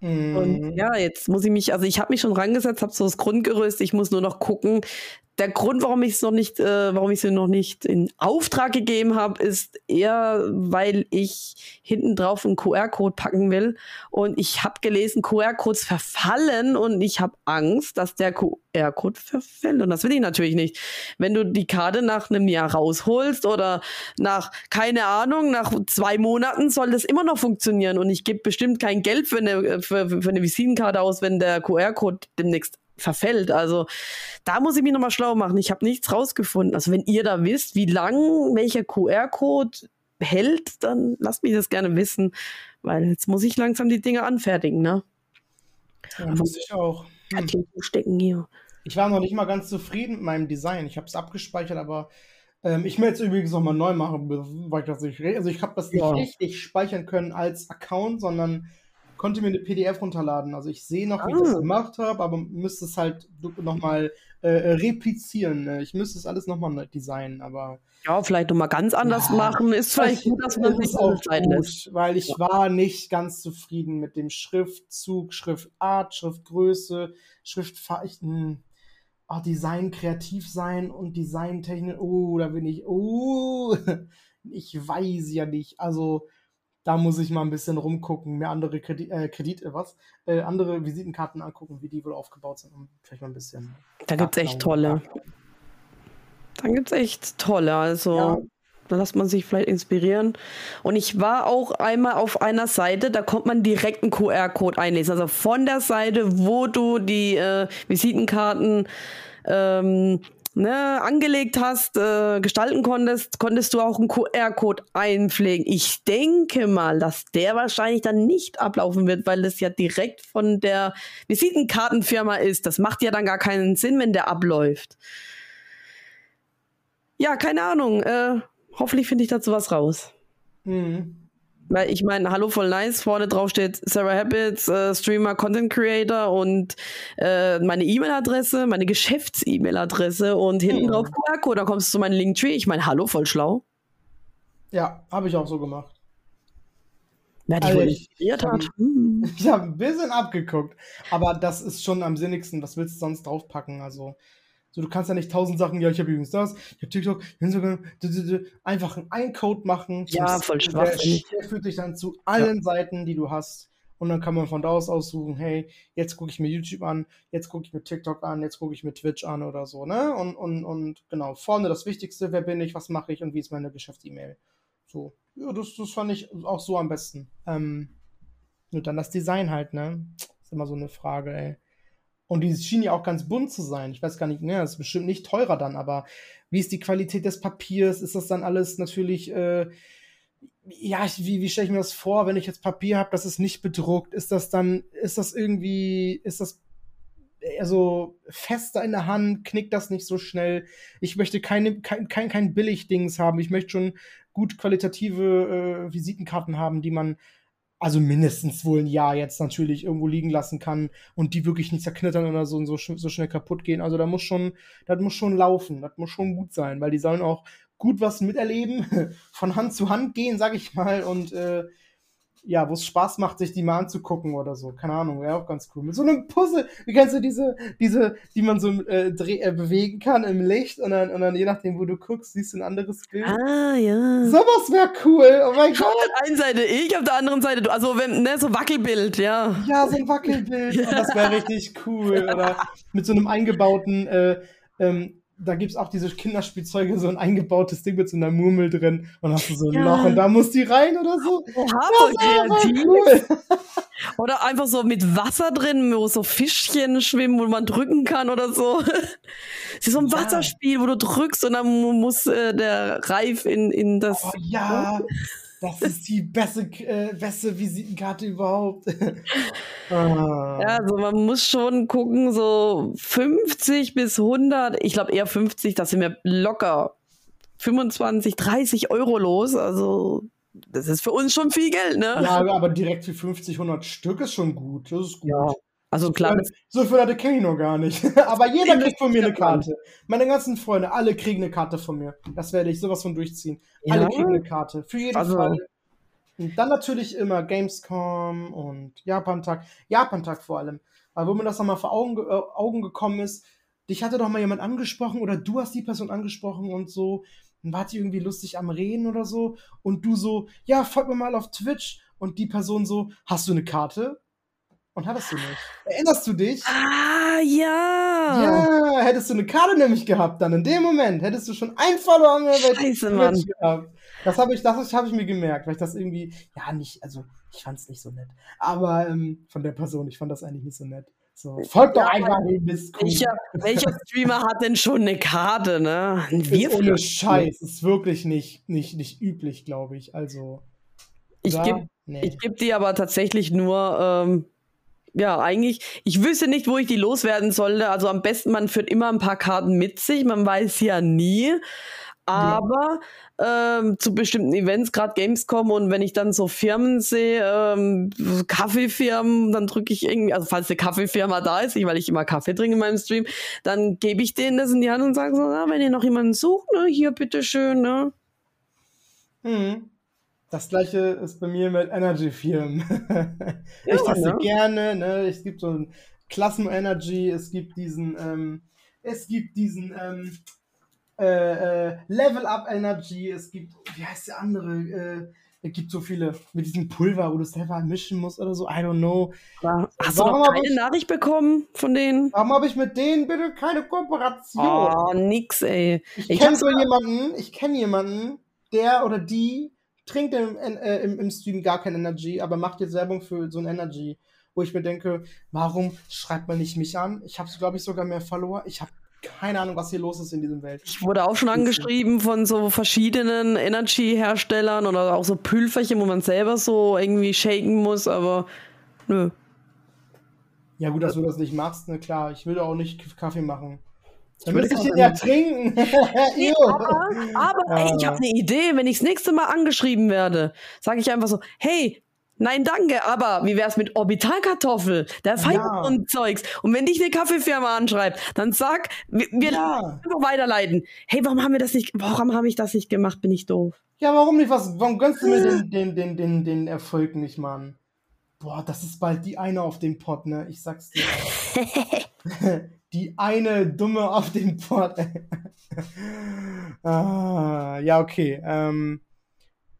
Und mhm. ja, jetzt muss ich mich, also ich habe mich schon rangesetzt, habe so das Grundgerüst, ich muss nur noch gucken, der Grund, warum ich es noch nicht, äh, warum ich sie noch nicht in Auftrag gegeben habe, ist eher, weil ich hinten drauf einen QR-Code packen will. Und ich habe gelesen, QR-Codes verfallen und ich habe Angst, dass der QR-Code verfällt. Und das will ich natürlich nicht. Wenn du die Karte nach einem Jahr rausholst oder nach, keine Ahnung, nach zwei Monaten soll das immer noch funktionieren. Und ich gebe bestimmt kein Geld für eine, für, für eine Visitenkarte aus, wenn der QR-Code demnächst verfällt. Also da muss ich mich nochmal schlau machen. Ich habe nichts rausgefunden. Also wenn ihr da wisst, wie lang welcher QR-Code hält, dann lasst mich das gerne wissen, weil jetzt muss ich langsam die Dinge anfertigen, ne? Ja, muss ich auch. Hm. Stecken hier. Ich war noch nicht mal ganz zufrieden mit meinem Design. Ich habe es abgespeichert, aber ähm, ich möchte es übrigens nochmal neu machen, weil ich das nicht Also ich habe das nicht ja. richtig speichern können als Account, sondern konnte mir eine PDF runterladen. Also ich sehe noch, wie ich das Ah. gemacht habe, aber müsste es halt nochmal äh, replizieren. ne? Ich müsste es alles nochmal designen, aber Ja, vielleicht nochmal ganz anders Ja, machen. Ist vielleicht gut, dass man sich auch gut, weil ich Ja. war nicht ganz zufrieden mit dem Schriftzug, Schriftart, Schriftgröße, Schriftfarben, auch Design kreativ sein und Designtechnik. Oh, da bin ich. Oh, ich weiß ja nicht. Also da muss ich mal ein bisschen rumgucken, mir andere Kredit, äh, Kredit äh, was, äh, andere Visitenkarten angucken, wie die wohl aufgebaut sind und vielleicht mal ein bisschen. Da gibt's echt nachklauen. tolle. Da gibt's echt tolle. Also Ja. da lässt man sich vielleicht inspirieren. Und ich war auch einmal auf einer Seite, da konnte man direkt einen QR-Code einlesen. Also von der Seite, wo du die äh, Visitenkarten ähm, ne, angelegt hast, äh, gestalten konntest, konntest du auch einen QR-Code einpflegen. Ich denke mal, dass der wahrscheinlich dann nicht ablaufen wird, weil das ja direkt von der Visitenkartenfirma ist. Das macht ja dann gar keinen Sinn, wenn der abläuft. Ja, keine Ahnung. Äh, hoffentlich finde ich dazu was raus. Mhm. Weil ich meine, hallo voll nice, vorne drauf steht Sarah Habits, äh, Streamer, Content Creator und äh, meine E-Mail-Adresse, meine Geschäfts-E-Mail-Adresse und hinten Hm. drauf QR-Code, da kommst du zu meinem Linktree. Ich meine, hallo, voll schlau. Ja, habe ich auch so gemacht. Wer dich Also ich- ich hat. hab-. Ich habe ein bisschen abgeguckt, aber das ist schon am sinnigsten. Was willst du sonst draufpacken? Also, so, du kannst ja nicht tausend Sachen, ja, ich habe übrigens das, ich habe TikTok, Instagram, einfach einen Code machen. Ja, voll der, schwachsinnig. der führt dich dann zu allen Seiten, die du hast. Und dann kann man von da aus aussuchen, hey, jetzt gucke ich mir YouTube an, jetzt gucke ich mir TikTok an, jetzt gucke ich mir Twitch an oder so, ne? Und, und, und genau, vorne das Wichtigste, wer bin ich, was mache ich und wie ist meine Geschäfts-E-Mail. So, ja, das, das fand ich auch so am besten. Ähm, nur dann das Design halt, ne? Ist immer so eine Frage, ey. Und die schien ja auch ganz bunt zu sein. Ich weiß gar nicht, ne, das ist bestimmt nicht teurer dann, aber wie ist die Qualität des Papiers? Ist das dann alles natürlich, äh, ja, ich, wie, wie stelle ich mir das vor, wenn ich jetzt Papier habe, das ist nicht bedruckt? Ist das dann, ist das irgendwie, ist das eher so fester in der Hand? Knickt das nicht so schnell? Ich möchte keine, kein, kein, kein Billigdings haben. Ich möchte schon gut qualitative äh, Visitenkarten haben, die man also mindestens wohl ein Jahr jetzt natürlich irgendwo liegen lassen kann und die wirklich nicht zerknittern oder so und so, so schnell kaputt gehen. Also da muss schon, das muss schon laufen, das muss schon gut sein, weil die sollen auch gut was miterleben, von Hand zu Hand gehen, sag ich mal, und äh, ja, wo es Spaß macht, sich die mal anzugucken oder so. Keine Ahnung, wäre auch ganz cool. Mit so einem Puzzle, wie kannst du diese, diese, die man so äh, dreh, äh, bewegen kann im Licht und dann, und dann je nachdem, wo du guckst, siehst du ein anderes Bild. Ah, ja. Sowas wäre cool. Oh mein Auf Gott. der einen Seite ich, auf der anderen Seite du. Also, wenn, ne, so Wackelbild, ja. Ja, so ein Wackelbild. Ja. Das wäre richtig cool. Oder mit so einem eingebauten, äh, ähm, da gibt's auch diese Kinderspielzeuge, so ein eingebautes Ding mit so einer Murmel drin. Und hast du so ein Ja. Loch und da muss die rein oder so. Oha, kreativ. cool. Oder einfach so mit Wasser drin, wo so Fischchen schwimmen, wo man drücken kann oder so. Es ist so ein Ja. Wasserspiel, wo du drückst und dann mu- muss äh, der Reif in, in das. Oh ja, das ist die beste, äh, beste Visitenkarte überhaupt. ah. Ja, also man muss schon gucken, so 50 bis 100, ich glaube eher 50, da sind wir locker 25, 30 Euro los. Also das ist für uns schon viel Geld, ne? Ja, aber direkt für 50, 100 Stück ist schon gut. Das ist gut. Ja. Also klar, So viele Leute kenne ich noch gar nicht. Aber jeder kriegt von mir eine. Karte. Meine ganzen Freunde, alle kriegen eine Karte von mir. Das werde ich sowas von durchziehen. Alle Ja. kriegen eine Karte. Für jeden Also- Fall. Und dann natürlich immer Gamescom und Japantag. Japantag vor allem. Weil wo mir das nochmal vor Augen, ge- äh, Augen gekommen ist, dich hatte doch mal jemand angesprochen oder du hast die Person angesprochen und so. Dann wart ihr irgendwie lustig am Reden oder so. Und du so, ja, folg mir mal auf Twitch. Und die Person so, hast du eine Karte? Und hattest du nicht. Erinnerst du dich? Ah, ja. Ja, hättest du eine Karte nämlich gehabt, dann in dem Moment hättest du schon ein Follower mehr Scheiße, Mann. gehabt. Das habe ich, das habe ich mir gemerkt, weil ich das irgendwie, ja, nicht, also ich fand es nicht so nett. Aber ähm, von der Person, ich fand das eigentlich nicht so nett. So, folgt doch Ja, einfach den Mist. Welcher, welcher Streamer hat denn schon eine Karte, ne? Wir ist ohne Scheiß, ist wirklich nicht, nicht, nicht üblich, glaube ich. Also, Ich gebe nee. ich geb die aber tatsächlich nur, ähm, ja, eigentlich, ich wüsste nicht, wo ich die loswerden sollte. Also am besten, man führt immer ein paar Karten mit sich, man weiß ja nie. Aber ähm, zu bestimmten Events, gerade Gamescom und wenn ich dann so Firmen sehe, ähm, Kaffeefirmen, dann drücke ich irgendwie, also falls eine Kaffeefirma da ist, weil ich immer Kaffee trinke in meinem Stream, dann gebe ich denen das in die Hand und sage so, na, wenn ihr noch jemanden sucht, ne, hier bitteschön, ne. Hm. Das gleiche ist bei mir mit Energy-Firmen. Ja, ich teste ne? gerne, ne? Es gibt so ein Klassen Energy, es gibt diesen, ähm, es gibt diesen ähm, äh, äh, Level Up Energy, es gibt, wie heißt der andere? Äh, es gibt so viele mit diesem Pulver, wo du selber mischen musst oder so, I don't know. Ja, hast warum du noch keine ich, Nachricht bekommen von denen? Warum habe ich mit denen bitte keine Kooperation? Oh, nix, ey. Ich, ich kenne so jemanden, ich kenne jemanden, der oder die trinkt im, äh, im, im Stream gar kein Energy, aber macht jetzt Werbung für so ein Energy wo ich mir denke, warum schreibt man nicht mich an? Ich habe, glaube ich, sogar mehr Follower. Ich habe keine Ahnung, was hier los ist in diesem Welt. Ich wurde auch schon angeschrieben von so verschiedenen Energy-Herstellern oder auch so Pülferchen, wo man selber so irgendwie shaken muss, aber nö. Ja, gut, dass du das nicht machst, ne, klar. Ich will auch nicht Kaffee machen. Dann würde ich den ja trinken. nee, aber, aber ey, ich habe eine Idee. Wenn ich das nächste Mal angeschrieben werde, sage ich einfach so: Hey, Nein, danke, aber wie wär's mit Orbitalkartoffel? Der Feind ja. und Zeugs. Und wenn dich eine Kaffeefirma anschreibt, dann sag, wir, wir ja. weiterleiten. Hey, warum haben wir das nicht, warum habe ich das nicht gemacht? Bin ich doof? Ja, warum nicht? Was, warum gönnst du mir den, den, den, den, den Erfolg nicht, Mann? Boah, das ist bald die eine auf dem Pott, ne? Ich sag's dir. die eine Dumme auf dem Pott. ah, ja, okay. Ähm,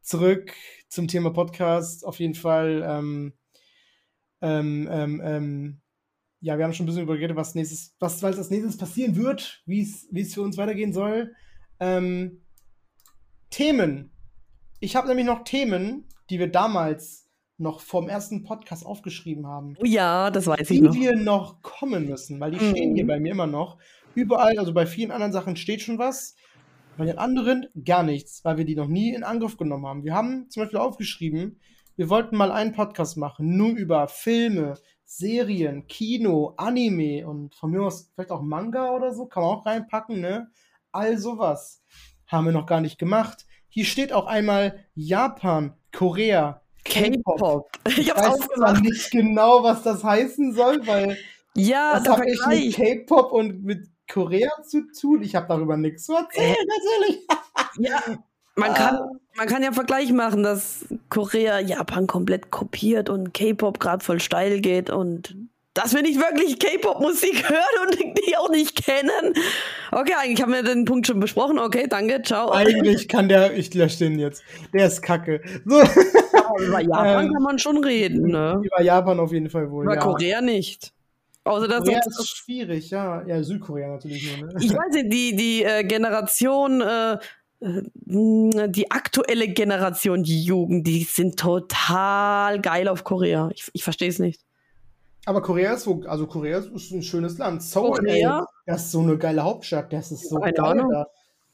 zurück zum Thema Podcast. Auf jeden Fall, ähm, ähm, ähm, ähm, ja, wir haben schon ein bisschen übergeredet, was nächstes, was, was als nächstes passieren wird, wie es für uns weitergehen soll. Ähm, Themen. Ich habe nämlich noch Themen, die wir damals noch vom ersten Podcast aufgeschrieben haben. Oh ja, das weiß ich noch. Die wir noch kommen müssen, weil die mhm. stehen hier bei mir immer noch. Überall, also bei vielen anderen Sachen steht schon was. Bei den anderen gar nichts, weil wir die noch nie in Angriff genommen haben. Wir haben zum Beispiel aufgeschrieben, wir wollten mal einen Podcast machen, nur über Filme, Serien, Kino, Anime und von mir aus vielleicht auch Manga oder so, kann man auch reinpacken, ne? All sowas haben wir noch gar nicht gemacht. Hier steht auch einmal Japan, Korea, K-Pop. Ich, hab's weiß zwar nicht genau, was das heißen soll, weil ja, das habe ich mit K-Pop und mit Korea zu tun? Ich habe darüber nichts zu erzählen, natürlich. ja, man kann, man kann ja Vergleich machen, dass Korea Japan komplett kopiert und K-Pop gerade voll steil geht und dass wir nicht wirklich K-Pop-Musik hören und die auch nicht kennen. Okay, eigentlich haben wir den Punkt schon besprochen. Okay, danke, ciao. Eigentlich kann der, ich lösche den jetzt. Der ist kacke. So. Über Japan ähm, kann man schon reden, ne? Über Japan auf jeden Fall wohl. Über ja. Korea nicht. Außer dass Korea ist das schwierig, ja. Ja, Südkorea natürlich nur. Ne? Ich weiß nicht, die, die äh, Generation, äh, äh, die aktuelle Generation, die Jugend, die sind total geil auf Korea. Ich, ich verstehe es nicht. Aber Korea ist so, also Korea ist ein schönes Land. Seoul, Korea? Ey, das ist so eine geile Hauptstadt, das ist so Keine geil. Ahnung. Da.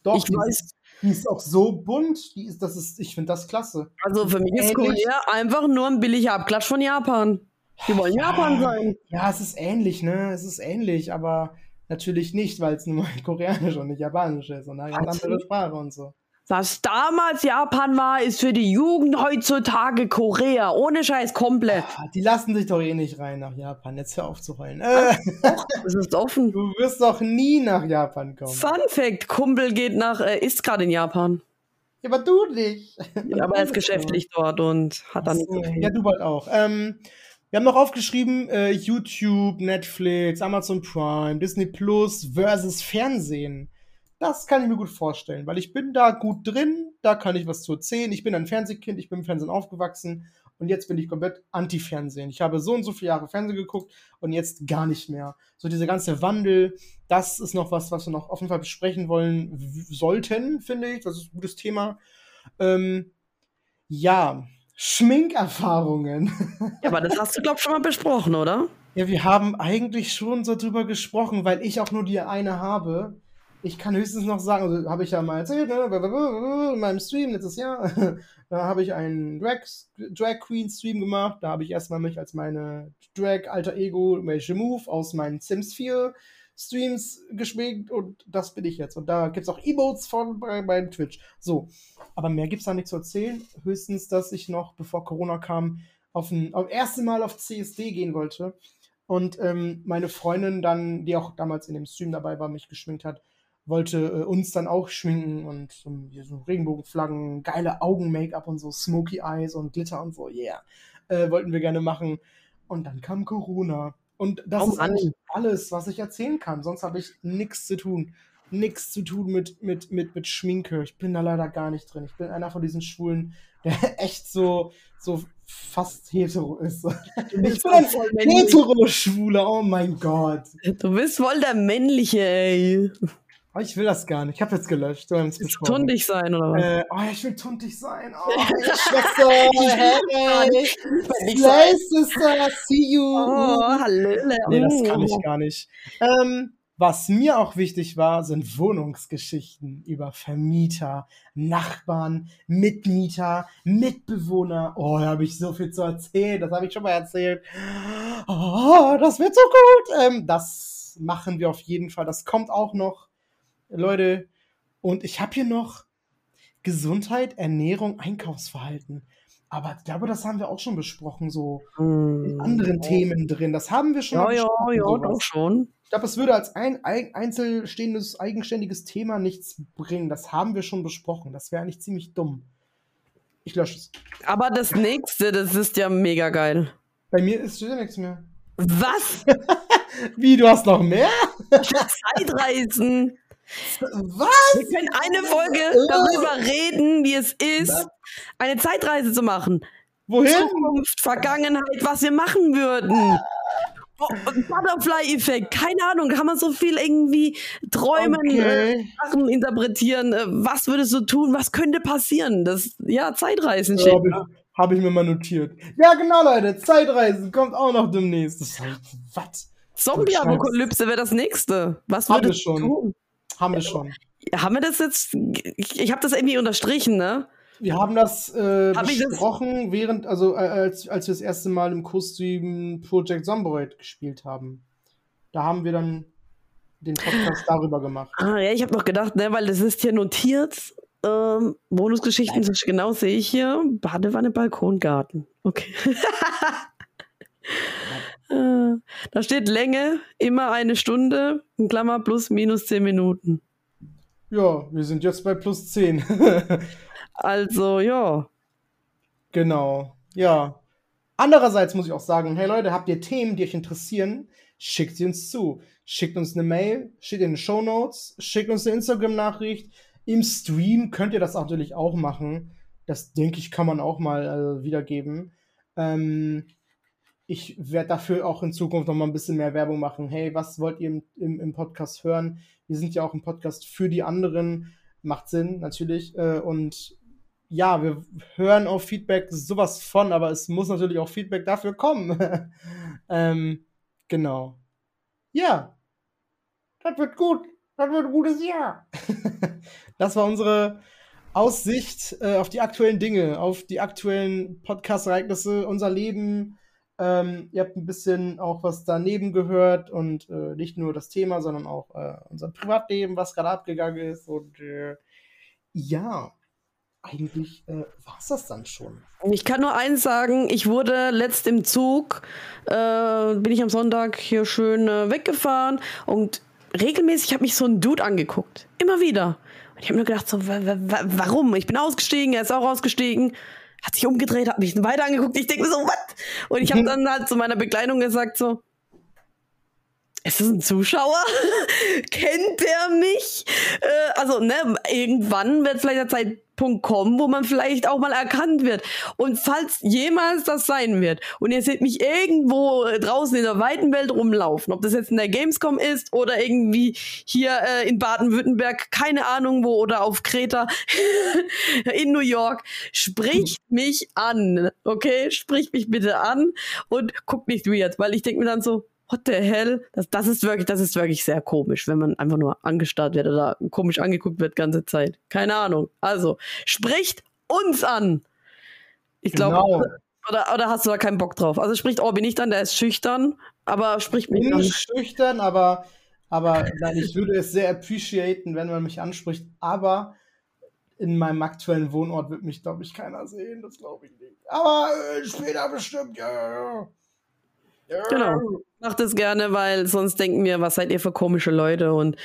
Doch, ich weiß. Die ist auch so bunt, die ist, das ist, ich finde das klasse. Also für mich ist Korea einfach nur ein billiger Abklatsch von Japan. Die wollen ja, Japan sein. Ja, es ist ähnlich, ne? Es ist ähnlich, aber natürlich nicht, weil es nur mal koreanisch und nicht japanisch ist und eine ganz andere Sprache und so. Was damals Japan war, ist für die Jugend heutzutage Korea. Ohne Scheiß komplett. Ah, die lassen sich doch eh nicht rein nach Japan. Jetzt hör auf zu heulen. Äh, es ist offen. Du wirst doch nie nach Japan kommen. Fun Fact: Kumpel geht nach, äh, ist gerade in Japan. Ja, aber du nicht. Ja, aber er ist geschäftlich dort und hat dann so. Ja, du bald auch. Ähm, wir haben noch aufgeschrieben, äh, YouTube, Netflix, Amazon Prime, Disney Plus versus Fernsehen. Das kann ich mir gut vorstellen, weil ich bin da gut drin, da kann ich was zu erzählen. Ich bin ein Fernsehkind, ich bin im Fernsehen aufgewachsen und jetzt bin ich komplett anti-Fernsehen. Ich habe so und so viele Jahre Fernsehen geguckt und jetzt gar nicht mehr. So dieser ganze Wandel, das ist noch was, was wir noch auf jeden Fall besprechen wollen sollten, finde ich. Das ist ein gutes Thema. Ähm, ja, Schminkerfahrungen. Ja, aber das hast du, glaube ich, schon mal besprochen, oder? Ja, wir haben eigentlich schon so drüber gesprochen, weil ich auch nur die eine habe. Ich kann höchstens noch sagen, also habe ich ja mal erzählt, ne, in meinem Stream letztes Jahr, da habe ich einen Drag, Drag Queen Stream gemacht. Da habe ich erstmal mich als meine Drag Alter Ego welche Move aus meinen Sims 4 Streams geschminkt und das bin ich jetzt. Und da gibt es auch Emotes von bei Twitch. So, aber mehr gibt es da nicht zu erzählen. Höchstens, dass ich noch, bevor Corona kam, auf ein auf erste Mal auf CSD gehen wollte. Und ähm, meine Freundin dann, die auch damals in dem Stream dabei war, mich geschminkt hat, wollte äh, uns dann auch schminken und um, so Regenbogenflaggen, geile Augen-Make-up und so, Smoky Eyes und Glitter und so, yeah. Äh, wollten wir gerne machen. Und dann kam Corona. Und das oh, ist eigentlich alles, was ich erzählen kann. Sonst habe ich nichts zu tun. Nichts zu tun mit, mit, mit, mit Schminke. Ich bin da leider gar nicht drin. Ich bin einer von diesen Schwulen, der echt so, so fast hetero ist. Ich bin ein hetero-Schwuler, oh mein Gott. Du bist voll der männliche, ey. Oh, ich will das gar nicht. Ich habe jetzt gelöscht. Du hast tuntig sein, oder was? Äh, oh, ich will tuntig sein. Oh, Schwester. hey, Slay, Sister. See you. Oh, hallo. Nee, das kann ich gar nicht. Ähm, was mir auch wichtig war, sind Wohnungsgeschichten über Vermieter, Nachbarn, Mitmieter, Mitbewohner. Oh, da habe ich so viel zu erzählen. Das habe ich schon mal erzählt. Oh, das wird so gut. Ähm, das machen wir auf jeden Fall. Das kommt auch noch. Leute. Und ich habe hier noch Gesundheit, Ernährung, Einkaufsverhalten. Aber ich glaube, das haben wir auch schon besprochen, so mm. in anderen ja. Themen drin. Das haben wir schon. Ja, ja, ja, doch schon. Ich glaube, es würde als ein, ein einzelstehendes, eigenständiges Thema nichts bringen. Das haben wir schon besprochen. Das wäre eigentlich ziemlich dumm. Ich lösche es. Aber das nächste, das ist ja mega geil. Bei mir ist ja nichts mehr. Was? Wie, du hast noch mehr? Zeitreisen. Was? Wir können eine Folge darüber reden, wie es ist, eine Zeitreise zu machen. Wohin? Zukunft, Vergangenheit, was wir machen würden. Butterfly-Effekt, keine Ahnung, kann man so viel irgendwie träumen, okay. äh, Sachen interpretieren. Äh, was würdest du tun? Was könnte passieren? Das, ja, Zeitreisen steht. Habe ich, hab ich, mir mal notiert. Ja, genau, Leute, Zeitreisen kommt auch noch demnächst. Das was? Zombie-Apokalypse wäre das nächste. Was würdest du tun? Haben wir schon. Haben wir das jetzt? Ich, ich habe das irgendwie unterstrichen, ne? Wir haben das äh, Hab besprochen, das? während, also äh, als, als wir das erste Mal im Kostüm Project Zomboid gespielt haben. Da haben wir dann den Podcast darüber gemacht. Ah, ja, ich habe noch gedacht, ne, weil das ist hier notiert. Ähm, Bonusgeschichten, Nein. genau sehe ich hier. Badewanne, Balkongarten. Okay. Äh, da steht Länge, immer eine Stunde, in Klammer plus minus zehn Minuten. Ja, wir sind jetzt bei plus zehn. also, ja. Genau, ja. Andererseits muss ich auch sagen, hey Leute, habt ihr Themen, die euch interessieren? Schickt sie uns zu. Schickt uns eine Mail, steht in den Show Notes, schickt uns eine Instagram-Nachricht. Im Stream könnt ihr das natürlich auch machen. Das denke ich, kann man auch mal äh, wiedergeben. Ähm, ich werde dafür auch in Zukunft noch mal ein bisschen mehr Werbung machen. Hey, was wollt ihr im, im, im, Podcast hören? Wir sind ja auch ein Podcast für die anderen. Macht Sinn, natürlich. Äh, und ja, wir hören auf Feedback sowas von, aber es muss natürlich auch Feedback dafür kommen. ähm, genau. Ja. Das wird gut. Das wird ein gutes Jahr. das war unsere Aussicht äh, auf die aktuellen Dinge, auf die aktuellen Podcast-Ereignisse, unser Leben, ähm, ihr habt ein bisschen auch was daneben gehört und äh, nicht nur das Thema, sondern auch äh, unser Privatleben, was gerade abgegangen ist. Und äh, ja, eigentlich äh, war es das dann schon. Ich kann nur eins sagen, ich wurde letzt im Zug, äh, bin ich am Sonntag hier schön äh, weggefahren und regelmäßig habe mich so ein Dude angeguckt. Immer wieder. Und ich habe mir gedacht, so, warum? Ich bin ausgestiegen, er ist auch ausgestiegen hat sich umgedreht, hat mich weiter angeguckt. Ich denke mir so, was? Und ich habe dann halt zu meiner Bekleidung gesagt so, ist das ein Zuschauer? Kennt der mich? Äh, also, ne, irgendwann wird vielleicht der Zeitpunkt kommen, wo man vielleicht auch mal erkannt wird. Und falls jemals das sein wird und ihr seht mich irgendwo draußen in der weiten Welt rumlaufen, ob das jetzt in der Gamescom ist oder irgendwie hier äh, in Baden-Württemberg, keine Ahnung wo, oder auf Kreta in New York, spricht mich an, okay? Spricht mich bitte an und guckt nicht weird, weil ich denke mir dann so, what the hell? Das, das ist wirklich, das ist wirklich sehr komisch, wenn man einfach nur angestarrt wird oder komisch angeguckt wird ganze Zeit. Keine Ahnung. Also, spricht uns an. Ich glaube, genau. oder, oder hast du da keinen Bock drauf? Also spricht Orbi nicht an, der ist schüchtern, aber spricht mich an. schüchtern, aber Aber nein, ich würde es sehr appreciaten, wenn man mich anspricht. Aber in meinem aktuellen Wohnort wird mich, glaube ich, keiner sehen. Das glaube ich nicht. Aber äh, später bestimmt, ja. ja. Genau. Macht es gerne, weil sonst denken wir, was seid ihr für komische Leute? Und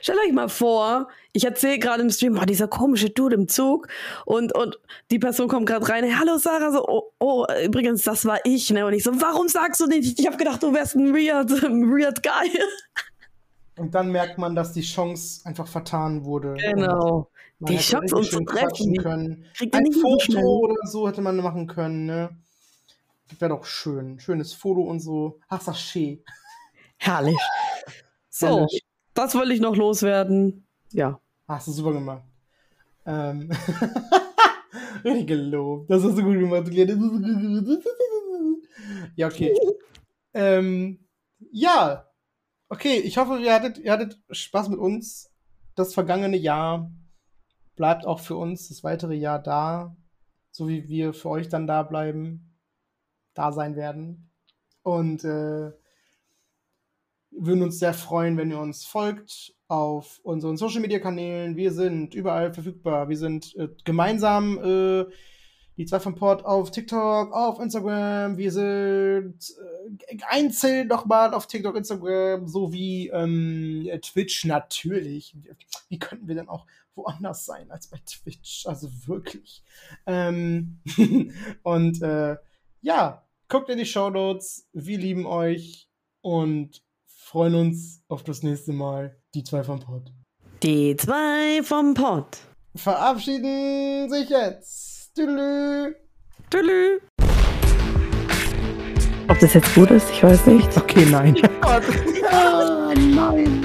stellt euch mal vor, ich erzähle gerade im Stream, oh, dieser komische Dude im Zug und, und die Person kommt gerade rein, hey, hallo Sarah, so, oh, oh, übrigens, das war ich, ne? Und ich so, warum sagst du nicht? Ich habe gedacht, du wärst ein weird, weird Guy. Und dann merkt man, dass die Chance einfach vertan wurde. Genau. Die Chance, uns zu treffen. Können. Ein Foto oder so hätte man machen können, ne? Wäre doch schön. Schönes Foto und so. Ach, Sachet. Herrlich. So, Herrlich. das wollte ich noch loswerden. Ja. Hast du super gemacht. Ähm. Richtig gelobt. Das hast du gut gemacht. Ja, okay. ähm, ja. Okay, ich hoffe, ihr hattet, ihr hattet Spaß mit uns. Das vergangene Jahr bleibt auch für uns das weitere Jahr da. So wie wir für euch dann da bleiben, da sein werden. Und äh, würden uns sehr freuen, wenn ihr uns folgt auf unseren Social Media Kanälen. Wir sind überall verfügbar. Wir sind äh, gemeinsam äh, die zwei vom Port auf TikTok, auf Instagram. Wir sind äh, einzeln nochmal auf TikTok, Instagram sowie ähm, Twitch natürlich. Wie könnten wir denn auch woanders sein als bei Twitch? Also wirklich. Ähm und äh, ja, guckt in die Show Notes. Wir lieben euch und freuen uns auf das nächste Mal. Die zwei vom Pod. Die zwei vom Pod. Verabschieden sich jetzt. Tüdelü. Tüdelü. Ob das jetzt gut ist, ich weiß nicht. Okay, nein.